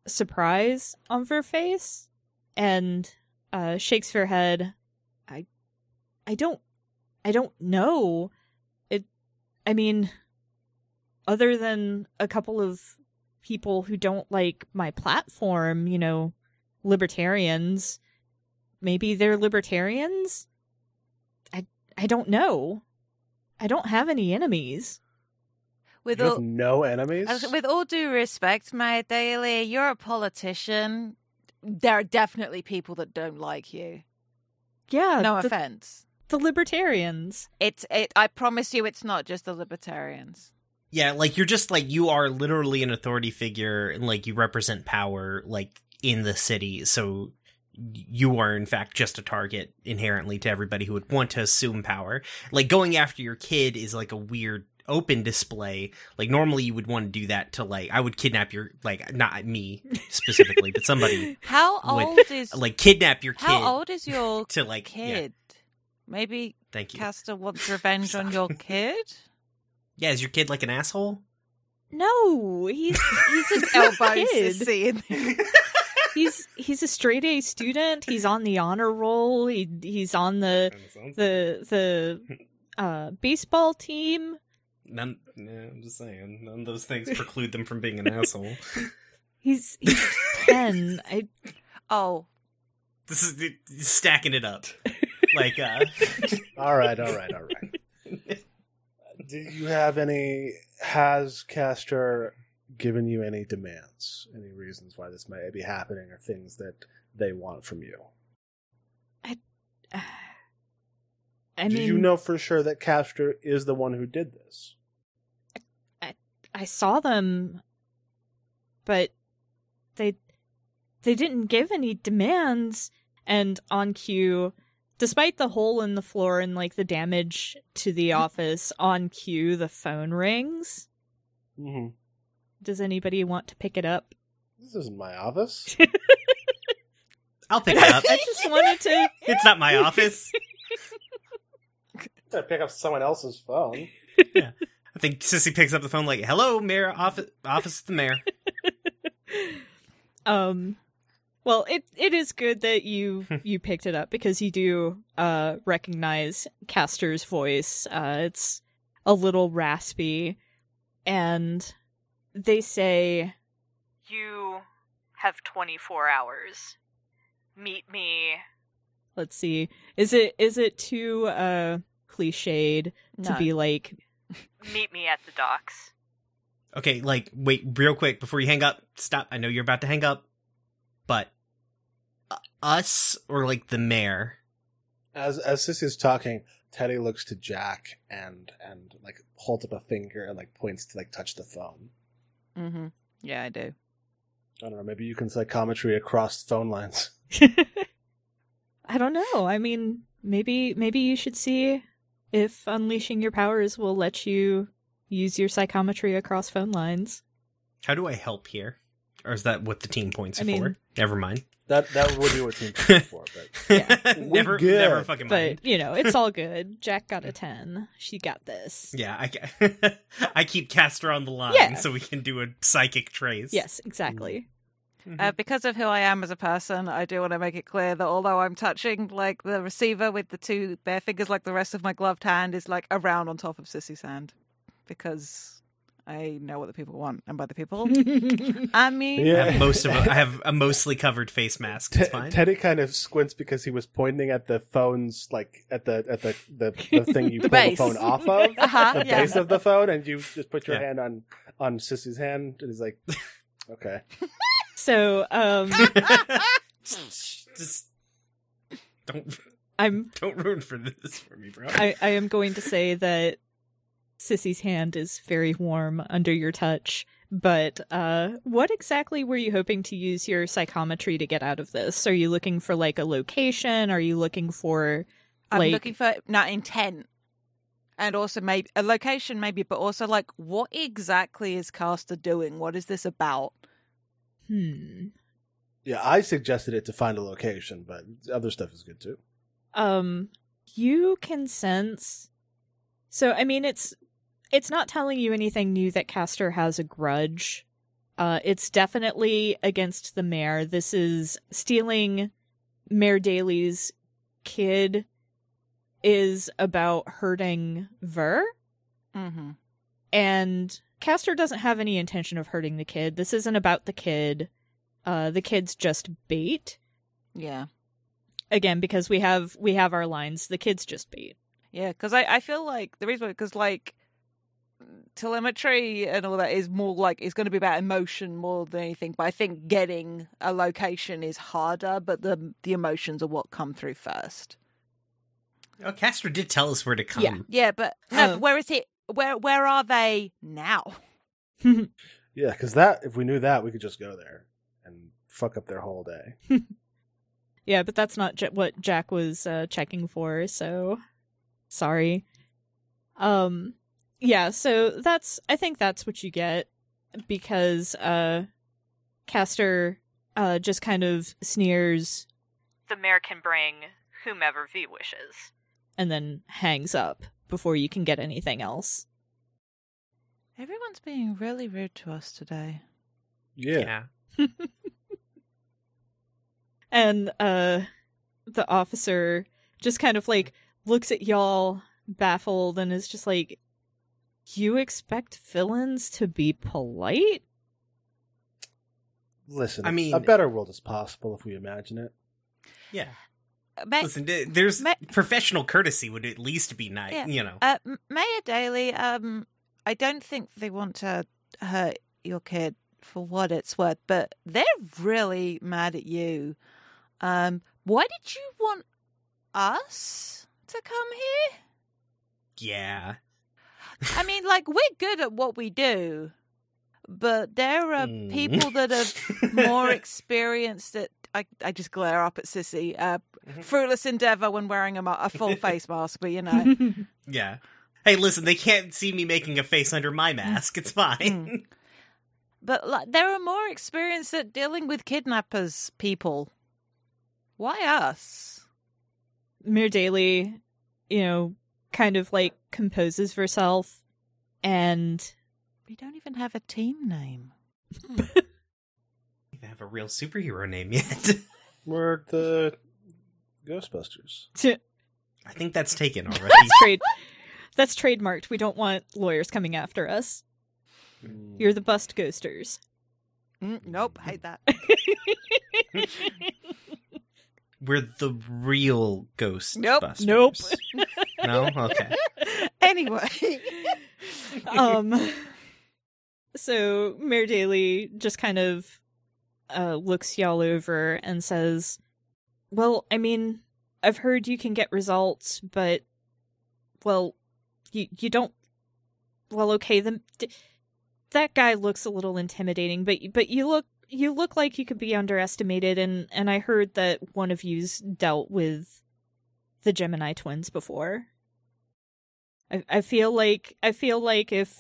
A: surprise on her face. And uh shakes her head. I i don't i don't know. It i mean other than a couple of people who don't like my platform you know libertarians maybe they're libertarians i i don't know i don't have any enemies
B: With
D: you have
B: all,
D: no enemies?
B: With all due respect, Mayor Daly, you're a politician. There are definitely people that don't like you.
A: yeah
B: No
A: the,
B: offense.
A: the libertarians
B: It's it. I promise you, it's not just the libertarians.
C: Yeah, like you're just like you are literally an authority figure and like you represent power like in the city. So you are in fact just a target inherently to everybody who would want to assume power. Like going after your kid is like a weird open display. Like normally you would want to do that to like I would kidnap your like not me specifically, but somebody
B: How
C: Would-
B: old is
C: like kidnap your kid
B: how old is your
C: to like yeah,
B: kid? Maybe
C: thank you.
B: Castor wants revenge on your kid.
C: Yeah, is your kid like an asshole?
A: no he's he's a
B: Elbow
A: kid.
B: sissy in there.
A: he's he's a straight a student he's on the honor roll he he's on the the the uh baseball team
C: None. Yeah, I'm just saying. None of those things preclude them from being an asshole.
A: he's he's 10 i
B: Oh,
C: This is stacking it up. Like, uh,
D: all right, all right, all right. Do you have any? Has Castor given you any demands? Any reasons why this may be happening, or things that they want from you?
A: I uh,
D: Do
A: mean,
D: you know for sure that Castor is the one who did this?
A: I, I saw them, but they they didn't give any demands. And on cue, despite the hole in the floor and like the damage to the office, on cue the phone rings.
D: Mm-hmm.
A: Does anybody want to pick it up?
D: This isn't my office.
C: I'll pick it up.
A: I just wanted to.
C: it's not my office.
D: i to pick up someone else's phone. Yeah.
C: I think Sissy picks up the phone like, "Hello, mayor, office, office of the mayor."
A: um well it it is good that you you picked it up because you do uh recognize Castor's voice. Uh it's a little raspy and they say you have 24 hours. Meet me. Let's see. Is it is it too uh cliched to be like meet me at the docks?
C: Okay, like, wait, real quick before you hang up. Stop. I know you're about to hang up, but uh, us or like the mayor.
D: As as Sissy's talking, Teddy looks to Jack and and like holds up a finger and like points to like touch the phone.
B: Mm-hmm. Yeah, I do.
D: I don't know. Maybe you can psychometry across phone lines.
A: I don't know. I mean, maybe maybe you should see if unleashing your powers will let you use your psychometry across phone lines.
C: How do I help here? Or is that what the team points
A: I mean-
C: for? Never mind.
D: That that would be what team points for. But yeah.
C: never,
D: good.
C: never fucking mind.
A: But, you know, it's all good. Jack got a 10. She got this.
C: Yeah, I, I keep Castor on the line
A: Yeah.
C: so we can do a psychic trace.
A: Yes, exactly.
C: Mhm.
B: Uh, because of who I am as a person, I do want to make it clear that although I'm touching like the receiver with the two bare fingers, like the rest of my gloved hand is like around on top of Sissy's hand, because I know what the people want, and by the people, I mean,
C: I
D: Yeah.
C: have most of. A, I have a mostly covered face mask. It's
D: Te-
C: fine.
D: Teddy kind of squints because he was pointing at the phones, like at the at the the, the thing you
B: The
D: pull the phone off of,
B: Uh-huh,
D: the
B: yeah.
D: base of the phone, and you just put your
C: Yeah.
D: hand on on Sissy's hand, and he's like, "Okay."
A: So, um,
C: Just don't
A: I'm
C: don't ruin for this for me, bro.
A: I, I am going to say that Sissy's hand is very warm under your touch. But uh, what exactly were you hoping to use your psychometry to get out of this? Are you looking for like a location? Are you looking for
B: I'm looking for not intent, and also maybe a location, maybe, but also like what exactly is Castor doing? What is this about?
A: hmm
D: Yeah, I suggested it to find a location, but other stuff is good too.
A: um you can sense so i mean it's it's not telling you anything new that Castor has a grudge. Uh it's definitely against the mayor. This is stealing mayor daly's kid is about hurting ver.
B: Mm-hmm.
A: and Castor doesn't have any intention of hurting the kid. This isn't about the kid. Uh the kid's just bait.
B: Yeah,
A: again because we have we have our lines. The kid's just bait.
B: Yeah, because I I feel like the reason because like telemetry and all that is more like it's going to be about emotion more than anything. But I think getting a location is harder, but the the emotions are what come through first.
C: oh, Castor did tell us where to come.
A: Yeah.
B: Yeah, but no,
A: Uh,
B: where is it? Where where are they now?
D: Yeah, because that if we knew that, we could just go there and fuck up their whole day.
A: Yeah, but that's not j- what Jack was uh, checking for, so sorry. Um yeah, so that's I think that's what you get because uh Castor uh just kind of sneers the mayor can bring whomever V wishes and then hangs up before you can get anything else.
B: Everyone's being really rude to us today.
D: Yeah.
C: Yeah.
A: And uh the officer just kind of like looks at y'all baffled and is just like you expect villains to be polite?
D: Listen,
C: I mean-
D: a better world is possible if we imagine it.
C: Yeah.
B: Ma-
C: Listen, there's
B: Ma-
C: professional courtesy would at least be nice,
B: Yeah.
C: you know.
B: uh, M- Mayor Daly, um, I don't think they want to hurt your kid for what it's worth, but they're really mad at you. Um, why did you want us to come here?
C: Yeah.
B: I mean, like, we're good at what we do, but there are
C: Mm.
B: people that are more experienced at. I, I just glare up at Sissy. Uh,
C: Mhm.
B: fruitless endeavor when wearing a, a full face mask, but you know.
C: yeah. Hey, listen, they can't see me making a face under my mask. It's fine.
B: Mm. But like, there are more experienced at dealing with kidnappers people. Why us?
A: Mayor Daly, you know, kind of like composes herself and
B: We don't even have a team name.
C: They have a real superhero name yet.
D: We're the Ghostbusters.
C: I think that's taken already.
A: that's trade that's trademarked. We don't want lawyers coming after us.
D: Mm.
A: You're the bust ghosters.
B: Mm, nope, hate that.
C: We're the real ghost
B: Nope.
C: busters.
A: Nope.
C: No? Okay.
B: anyway.
A: um so Mayor Daly just kind of uh looks y'all over and says, "Well, I mean, I've heard you can get results, but well, you you don't well, okay, the d- that guy looks a little intimidating, but but you look you look like you could be underestimated and and I heard that one of you's dealt with the Gemini twins before. I I feel like I feel like if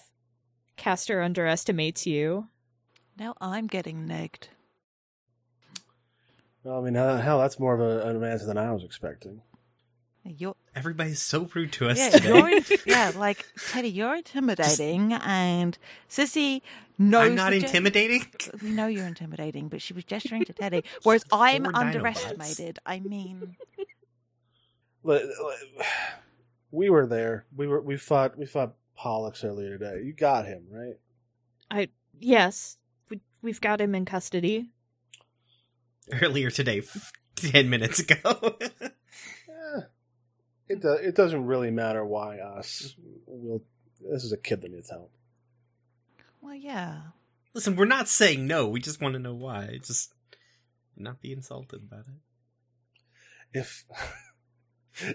A: Castor underestimates you,
B: now I'm getting negged.
D: Well, I mean, hell, hell, that's more of a, an answer than I was expecting.
B: You're,
C: Everybody's so rude to us
B: yeah,
C: today.
B: yeah, like Teddy, you're intimidating, and Sissy knows.
C: I'm not
B: the ge-
C: intimidating.
B: we know you're intimidating, but she was gesturing to Teddy, whereas I'm underestimated. I mean,
D: Li- li- We were there. We were. We fought. We fought Pollux earlier today. You got him right.
A: I yes, we, we've got him in custody.
C: Earlier today, f- 10 minutes ago.
D: Eh, it do, It doesn't really matter why us. We'll. This is a kid that needs help.
B: well, yeah.
C: Listen, we're not saying no. We just want to know why. Just not be insulted about it.
D: If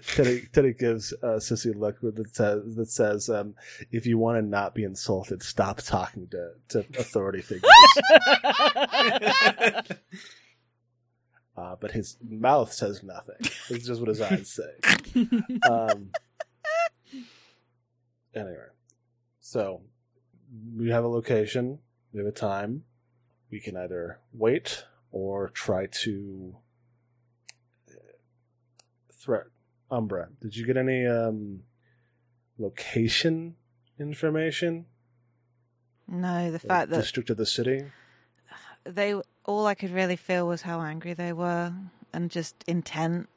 D: Teddy Teddy gives uh, Sissy a look that says that says, um, "If you want to not be insulted, stop talking to to authority figures." uh, but his mouth says nothing. It's just what his eyes say. Um, anyway, so we have a location, we have a time. We can either wait or try to uh, threat Umbra. Did you get any um, location information?
B: No, the
D: The
B: fact that
D: district of the city.
B: they all I could really feel was how angry they were and just intent.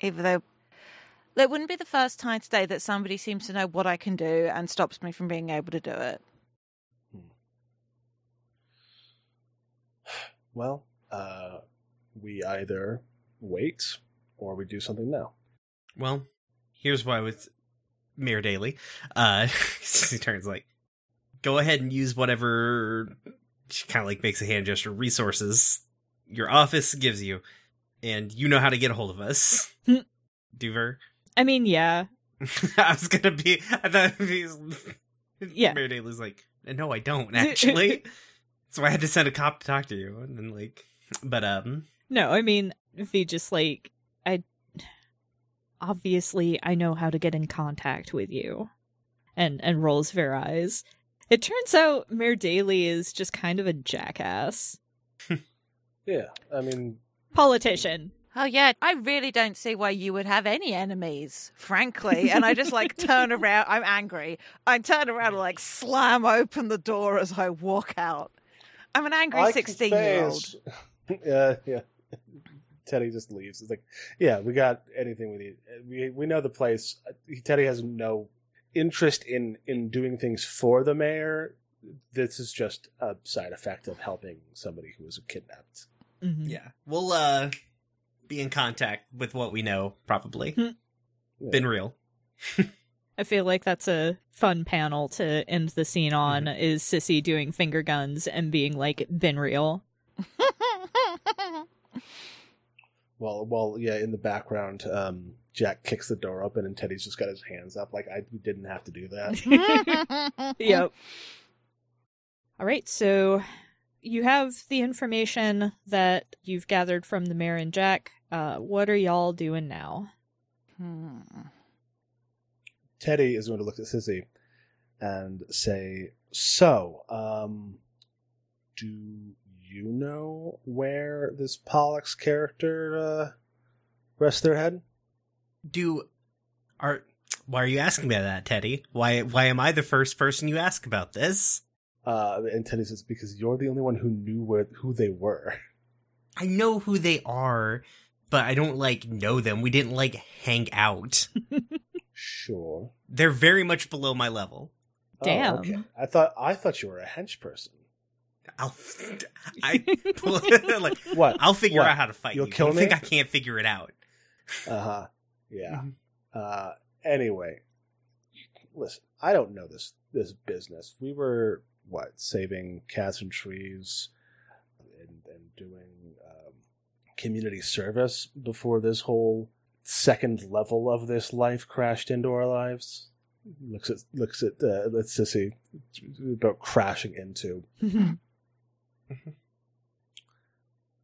B: Even though it wouldn't be the first time today that somebody seems to know what I can do and stops me from being able to do it.
D: Well, uh, we either wait or we do something now.
C: Well, here's why with Mayor Daly. Uh, he turns like, go ahead and use whatever. She kind of like makes a hand gesture. Resources your office gives you, and you know how to get a hold of us. Duver.
A: I mean, yeah.
C: I was gonna be. I thought he was,
A: Yeah.
C: Mayor Daly's like, no, I don't actually. so I had to send a cop to talk to you, and then like, but um,
A: No, I mean, V just like I obviously I know how to get in contact with you. And and rolls her eyes. It turns out Mayor Daly is just kind of a jackass.
D: Yeah, I mean,
A: Politician.
B: Oh yeah, I really don't see why you would have any enemies, frankly. And I just like turn around. I'm angry. I turn around and like slam open the door as I walk out. I'm an angry
D: I
B: sixteen year old.
D: yeah, yeah. Teddy just leaves. It's like, yeah, we got anything we need. We we know the place. Teddy has no interest in in doing things for the mayor. This is just a side effect of helping somebody who was kidnapped.
A: Mhm.
C: yeah, we'll uh, be in contact with what we know, probably.
A: Hmm.
D: Yeah.
C: Been real.
A: I feel like that's a fun panel to end the scene on
C: Mm-hmm.
A: is Sissy doing finger guns and being like, been real.
D: Well, well, yeah. In the background, um, Jack kicks the door open, and Teddy's just got his hands up, like I didn't have to do that.
A: yep. All right, so you have the information that you've gathered from the mayor and Jack. Uh, what are y'all doing now?
B: Hmm.
D: Teddy is going to look at Sissy and say, "So, um, do you know where this Pollux character uh, rests their head?"
C: Do are why are you asking me that, Teddy? Why why am I the first person you ask about this?
D: Uh, and Teddy says, "Because you're the only one who knew where who they were."
C: I know who they are, but I don't like know them. We didn't like hang out.
D: Sure.
C: They're very much below my level.
D: Oh,
A: Damn.
D: okay. I thought I thought you were a hench person.
C: I'll I like
D: What?
C: I'll figure
D: What?
C: out how to fight
D: You'll
C: you.
D: kill
C: Don't think? I can't figure it out.
D: Uh huh. Yeah.
C: Mhm.
D: Uh, anyway, listen, I don't know this this business. We were what saving cats and trees and, and doing um, community service before this whole second level of this life crashed into our lives. Looks at looks at uh, let's just see about crashing into.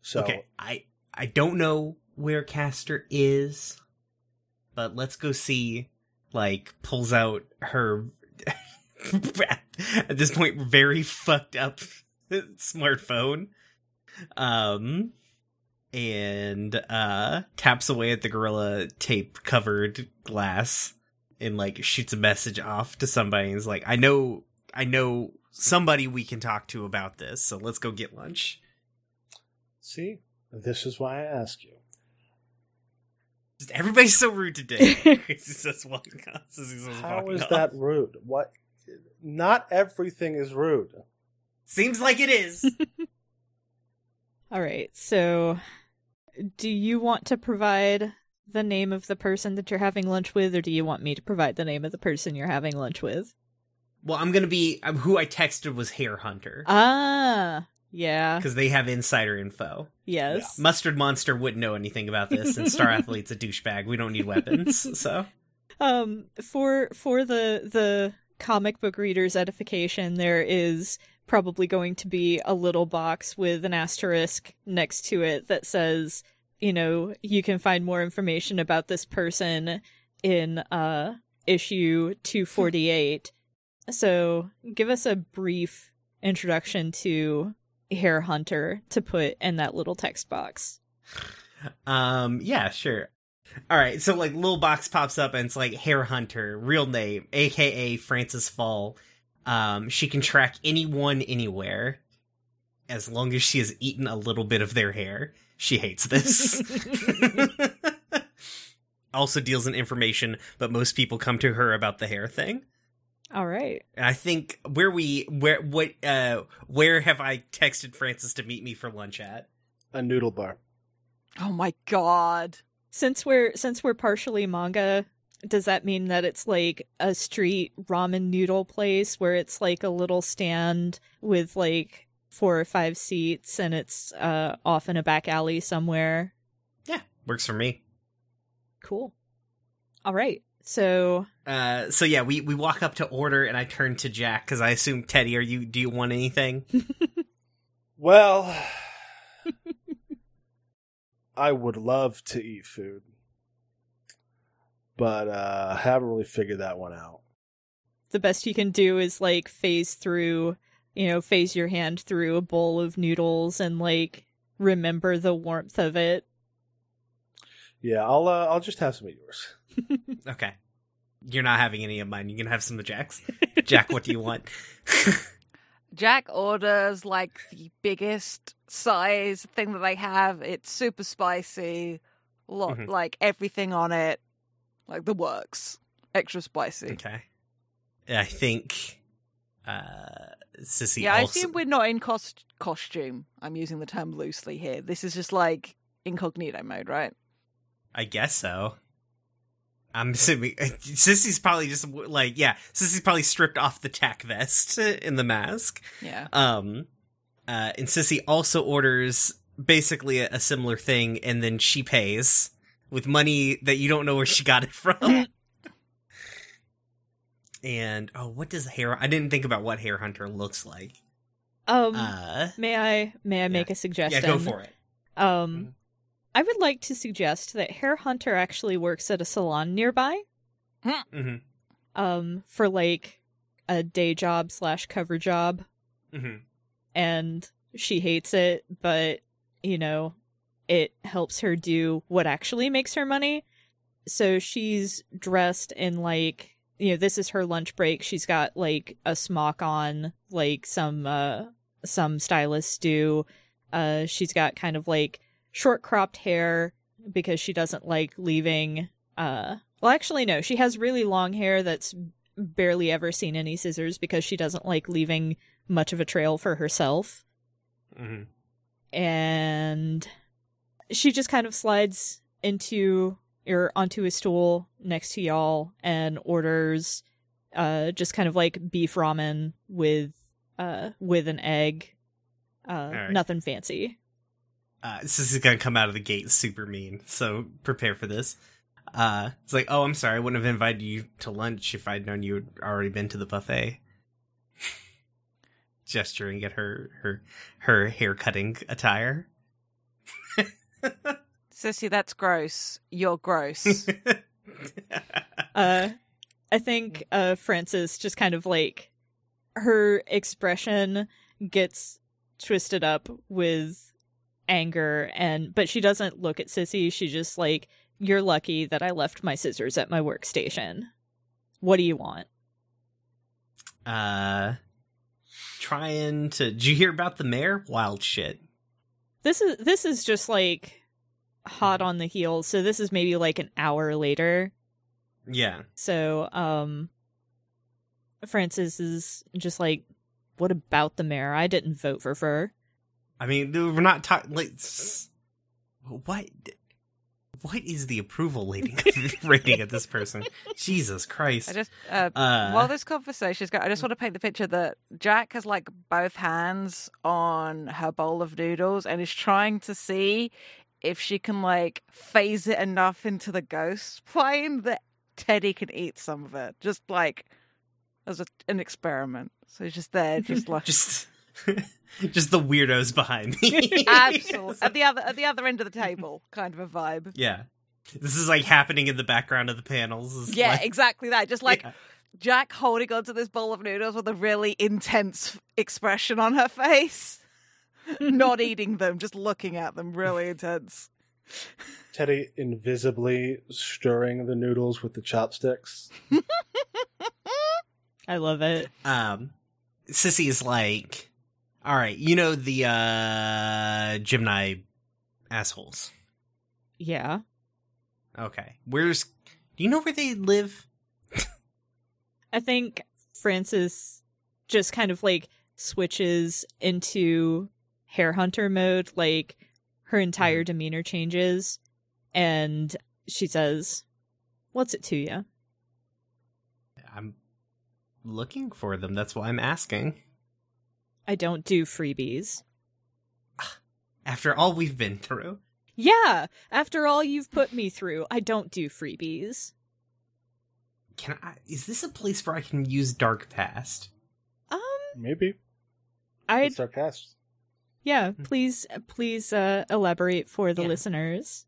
D: So
C: okay, I I don't know where Castor is, but let's go see. Like pulls out her at this point very fucked up smartphone, um, and uh taps away at the gorilla tape covered glass and like shoots a message off to somebody and is like, I know, I know somebody we can talk to about this, so let's go get lunch.
D: see, this is why I ask you.
C: Everybody's so rude today. He's just walking on- he's just
D: How
C: walking
D: is
C: off.
D: that rude? What? Not everything is rude.
C: Seems like it is.
A: All right, so do you want to provide the name of the person that you're having lunch with, or do you want me to provide the name of the person you're having lunch with?
C: Well, I'm gonna be um, who I texted was Hair Hunter
A: Ah, yeah,
C: because they have insider info.
A: yes.
C: Mustard Monster wouldn't know anything about this, and Star Athlete's a douchebag. We don't need weapons, so
A: Um, for for the the comic book reader's edification, there is probably going to be a little box with an asterisk next to it that says, you know, you can find more information about this person in uh issue 248. So, give us a brief introduction to Hair Hunter to put in that little text box.
C: um, yeah, sure. All right, so like little box pops up and it's like Hair Hunter, real name, aka Francis Fall. Um, she can track anyone anywhere as long as she has eaten a little bit of their hair. She hates this. also deals in information, but most people come to her about the hair thing.
A: All right.
C: And I think where we where what uh where have I texted Francis to meet me for lunch at?
D: A noodle bar.
B: Oh my god.
A: Since we're since we're partially manga, does that mean that it's like a street ramen noodle place where it's like a little stand with like four or five seats and it's uh off in a back alley somewhere?
C: Yeah, works for me.
A: Cool. All right. So
C: Uh, so yeah, we we walk up to order, and I turn to Jack because I assume Teddy, are you? Do you want anything?
D: Well, I would love to eat food, but uh, I haven't really figured that one out.
A: the best you can do is like phase through, you know, phase your hand through a bowl of noodles and like remember the warmth of it.
D: Yeah, I'll uh, I'll just have some of yours.
C: okay, you're not having any of mine. You can have some of Jack's. Jack, what do you want?
B: Jack orders like the biggest size thing that they have. It's super spicy, lot
C: Mhm.
B: like everything on it, like the works, extra spicy.
C: okay, I think uh, Sissy.
B: yeah, I assume we're not in cost costume. I'm using the term loosely here. This is just like incognito mode, right?
C: I guess so. I'm assuming Sissy's probably just like yeah, Sissy's probably stripped off the tack vest in the mask.
B: Yeah.
C: Um, uh, and Sissy also orders basically a, a similar thing, and then she pays with money that you don't know where she got it from. and oh, what does hair? I didn't think about what Hair Hunter looks like.
A: Um,
C: Uh,
A: may I may I make a suggestion?
C: yeah, go for it.
A: Um, I would like to suggest that Hair Hunter actually works at a salon nearby.
C: hmm
A: Um, for like a day job slash cover job,
C: hmm
A: and she hates it, but you know, it helps her do what actually makes her money. So she's dressed in like you know, this is her lunch break. She's got like a smock on, like some uh some stylists do. Uh she's got kind of like short cropped hair because she doesn't like leaving uh well actually no, she has really long hair that's barely ever seen any scissors because she doesn't like leaving much of a trail for herself.
C: Hmm
A: and she just kind of slides into or onto a stool next to y'all and orders uh just kind of like beef ramen with uh with an egg uh
C: right.
A: nothing fancy
C: uh, this is gonna come out of the gate super mean, so prepare for this. Uh, it's like, oh, I'm sorry, I wouldn't have invited you to lunch if I'd known you had already been to the buffet. Gesturing at her her her hair cutting attire.
B: Sissy, that's gross. You're gross.
A: uh i think uh frances just kind of like her expression gets twisted up with anger and but she doesn't look at sissy she just like you're lucky that i left my scissors at my workstation what do you want
C: uh, trying to. Did you hear about the mayor? Wild shit.
A: this is this is just like hot on the heels so this is maybe like an hour later
C: Yeah.
A: So, um, Francis is just like, what about the mayor? I didn't vote for her.
C: I mean, we're not talking like what. What is the approval rating rating of this person? Jesus Christ!
B: I just uh,
C: uh,
B: while this conversation's going, I just want to paint the picture that Jack has like both hands on her bowl of noodles and is trying to see if she can like phase it enough into the ghost plane that Teddy can eat some of it, just like as a, an experiment. So he's just there, just like
C: just just the weirdos behind me.
B: absolutely at the other at the other end of the table, kind of a vibe.
C: yeah, this is like happening in the background of the panels. It's
B: Yeah,
C: like-
B: exactly that. Just like
C: Yeah.
B: Jack holding onto this bowl of noodles with a really intense expression on her face. Not eating them, just looking at them, really intense.
D: Teddy invisibly stirring the noodles with the chopsticks.
A: I love it.
C: um, Sissy is like, all right, you know the uh Gemini assholes.
A: Yeah.
C: Okay, where's? Do you know where they live?
A: I think Francis just kind of like switches into hair hunter mode. Like her entire demeanor changes and she says, What's it to you?
C: I'm looking for them. That's why I'm asking.
A: I don't do freebies.
C: After all we've been through,
A: Yeah, after all you've put me through, I don't do freebies.
C: can I? Is this a place where I can use Dark Past?
A: Um,
D: Maybe.
A: I
D: Dark Past.
A: yeah. Please, please uh, elaborate for the
C: Yeah.
A: listeners.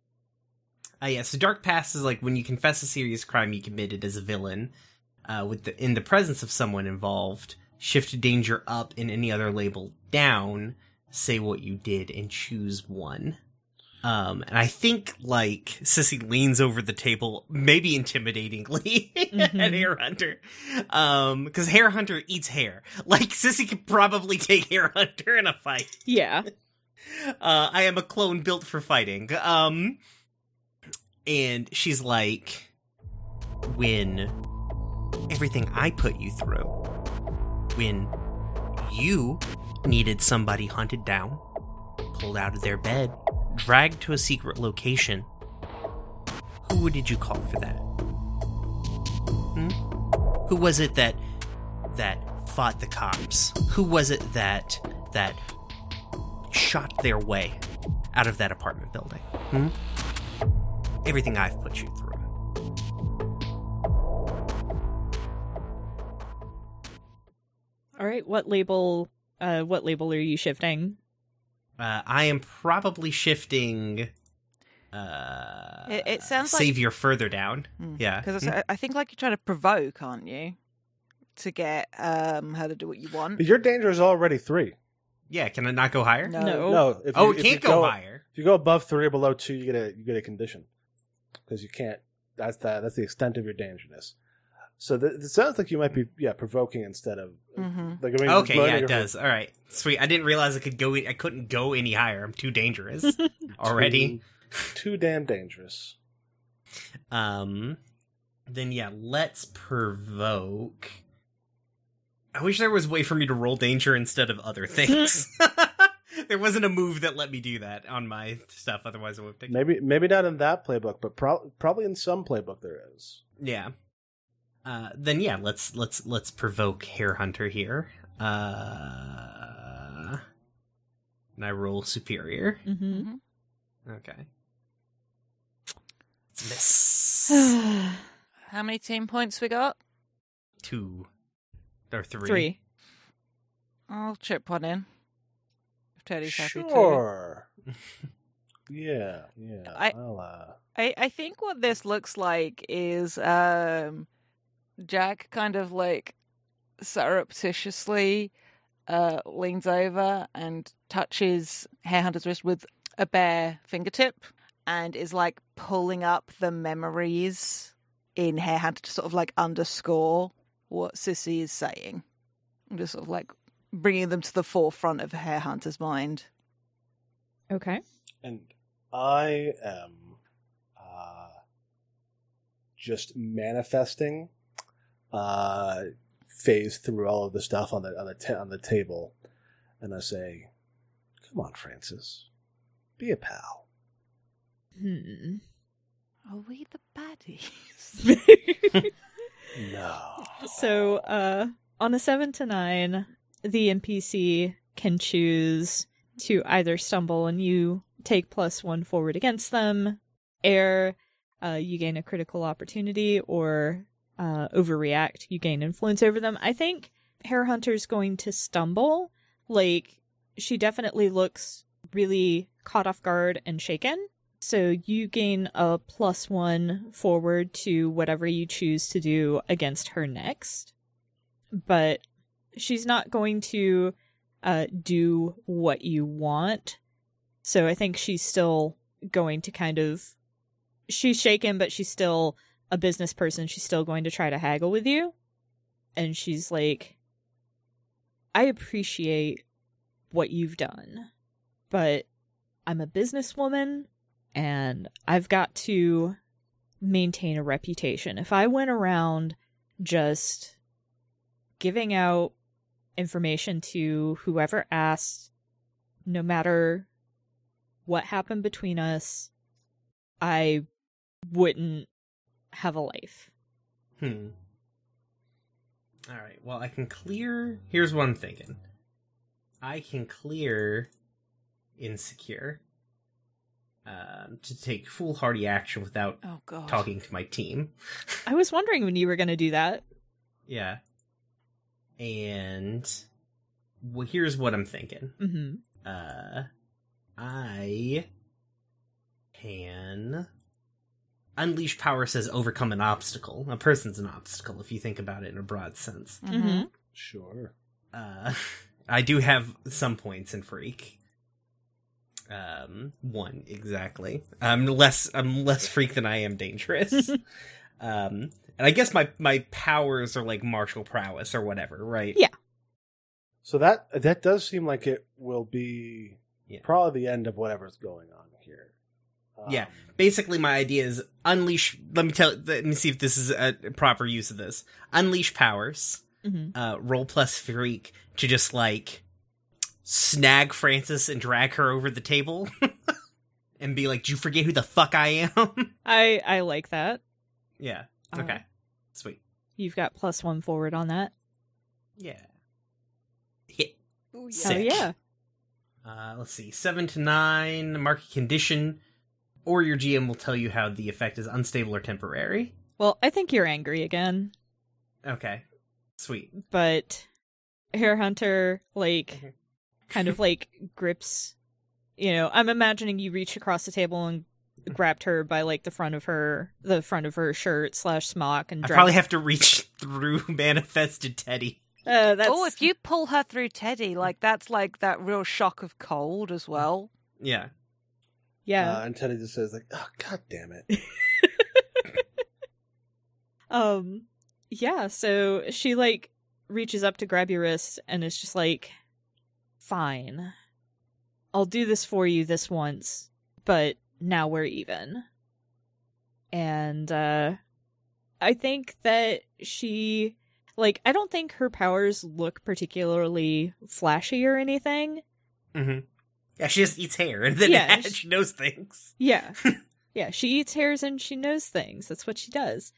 C: Uh, yeah, so Dark Past is like when you confess a serious crime you committed as a villain, uh, with the in the presence of someone involved. Shift danger up and any other label down. Say what you did and choose one. Um, and I think like Sissy leans over the table, maybe intimidatingly at
A: Mhm.
C: Hair Hunter, um, because Hair Hunter eats hair. Like Sissy could probably take Hair Hunter in a fight.
A: Yeah.
C: Uh, I am a clone built for fighting. Um, and she's like, when everything I put you through, when you needed somebody hunted down, pulled out of their bed, dragged to a secret location. Who did you call for that? Hmm? Who was it that that fought the cops? Who was it that that shot their way out of that apartment building? Hmm? Everything I've put you through.
A: All right, what label? Uh, what label are you shifting?
C: Uh, I am probably shifting. Uh,
B: It- it sounds like-
C: savior further down. Yeah,
B: Because
C: Hmm?
B: I I think like you're trying to provoke, aren't you? To get um her to do what you want.
D: But your danger is already three.
C: yeah. Can I not go higher?
B: No.
A: No.
D: No, if
C: Oh, it can't
D: you
C: go, higher.
D: If you go above three or below two, you get a you get a condition because you can't. That's the that's the extent of your dangerousness. So th- it sounds like you might be yeah provoking instead of
B: hmm
D: like I mean,
C: Okay, yeah, it does. All right, sweet. I didn't realize I could go. I couldn't go any higher. I'm too dangerous already.
D: Too, too damn dangerous.
C: Um, then yeah, let's provoke. I wish there was a way for me to roll danger instead of other things. there wasn't a move that let me do that on my stuff. Otherwise, I would have taken.
D: Maybe maybe not in that playbook, but pro- probably in some playbook there is.
C: Yeah. Uh, then yeah, let's let's let's provoke Hare Hunter here. Uh, and I roll superior.
A: Mm-hmm.
C: Okay. It's a miss.
B: How many team points we got?
C: Two or three.
A: Three.
B: I'll chip one in. If Teddy's happy to.
D: Sure. yeah, yeah.
B: I-
D: I'll, uh,
B: I, I think what this looks like is um, Jack kind of like surreptitiously uh, leans over and touches Harehunter's wrist with a bare fingertip and is like pulling up the memories in Harehunter to sort of like underscore what Sissy is saying. And just sort of like bringing them to the forefront of Harehunter's mind.
A: Okay.
D: and I am uh, just manifesting uh, phase through all of the stuff on the on the ta- on the table, and I say, "Come on, Francis, be a pal."
A: Hmm.
B: Are we the baddies?
D: No.
A: so, uh, on a seven to nine, the NPC can choose to either stumble and you take plus one forward against them, air, uh, you gain a critical opportunity, or uh, overreact, you gain influence over them. I think Hair Hunter's going to stumble. Like, she definitely looks really caught off guard and shaken. So you gain a plus one forward to whatever you choose to do against her next. But she's not going to uh, do what you want. So I think she's still going to kind of. She's shaken, but she's still a business person. She's still going to try to haggle with you. And she's like, I appreciate what you've done, but I'm a businesswoman and I've got to maintain a reputation. If I went around just giving out information to whoever asked, no matter what happened between us, I wouldn't have a life.
C: Hmm. All right. Well, I can clear. Here's what I'm thinking. I can clear insecure um, to take foolhardy action without
B: Oh
C: talking to my team.
A: I was wondering when you were going to do that.
C: Yeah. And well, here's what I'm thinking.
A: hmm
C: Uh, I can unleash power. Says overcome an obstacle. A person's an obstacle if you think about it in a broad sense.
B: Mhm.
D: Sure.
C: Uh, I do have some points in freak. Um, one exactly. I'm less. I'm less freak than I am dangerous. um, and I guess my my powers are like martial prowess or whatever, right?
A: Yeah.
D: So that that does seem like it will be
C: Yeah.
D: probably the end of whatever's going on here.
C: Yeah.
D: Um,
C: basically my idea is unleash let me tell let me see if this is a proper use of this unleash powers
A: hmm
C: uh roll plus freak to just like snag francis and drag her over the table and be like, "Do you forget who the fuck I am?"
A: I I like that.
C: yeah.
A: Uh,
C: Okay. Sweet.
A: You've got plus one forward on that.
C: Yeah. Hit.
B: Oh,
A: Oh
C: Sick.
A: yeah.
C: Uh, let's see. Seven to nine. Mark a condition, or your GM will tell you how the effect is unstable or temporary.
A: Well, I think you're angry again,
C: Okay. Sweet.
A: but Hair Hunter like
C: Mhm.
A: kind of like grips. You know, I'm imagining you reach across the table and grabbed her by like the front of her, the front of her shirt slash smock, and
C: I
A: dragged-
C: probably have to reach through manifested Teddy.
A: Uh,
B: Oh, if you pull her through Teddy, like that's like that real shock of cold as well.
C: Yeah.
A: Yeah.
D: Uh, and Teddy just says like, "Oh God damn it!"
A: Um, yeah, so she like reaches up to grab your wrist and is just like, fine. I'll do this for you this once, but now we're even. And, uh, I think that she, like, I don't think her powers look particularly flashy or anything.
C: Mm-hmm. Yeah, she just eats hair, and then
A: Yeah,
C: she,
A: she-
C: knows things.
A: Yeah. yeah, she eats hairs and she knows things. That's what she does.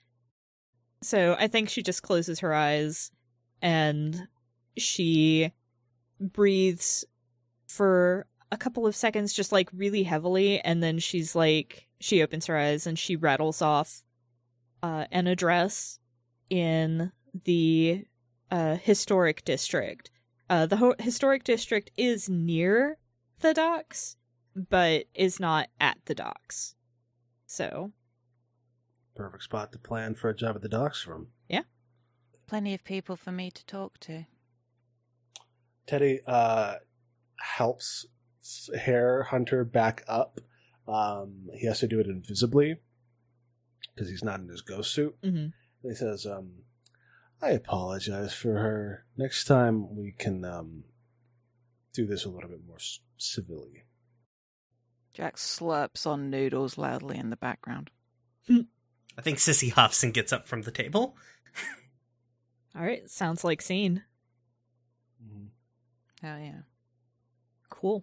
A: So I think she just closes her eyes and she breathes for a couple of seconds, just like really heavily. And then she's like, she opens her eyes and she rattles off uh, an address in the uh, historic district. Uh, the ho- historic district is near the docks, but is not at the docks. So,
D: Perfect spot to plan for a job at the docks from. Yeah.
B: Plenty of people for me to talk to.
D: Teddy uh, helps Hair Hunter back up. Um, he has to do it invisibly because he's not in his ghost suit.
A: mhm.
D: He says, um, "I apologize for her. Next time we can um, do this a little bit more civilly."
B: Jack slurps on noodles loudly in the background.
C: I think Sissy huffs and gets up from the table.
A: all right, sounds like scene.
B: Hell yeah.
A: Cool.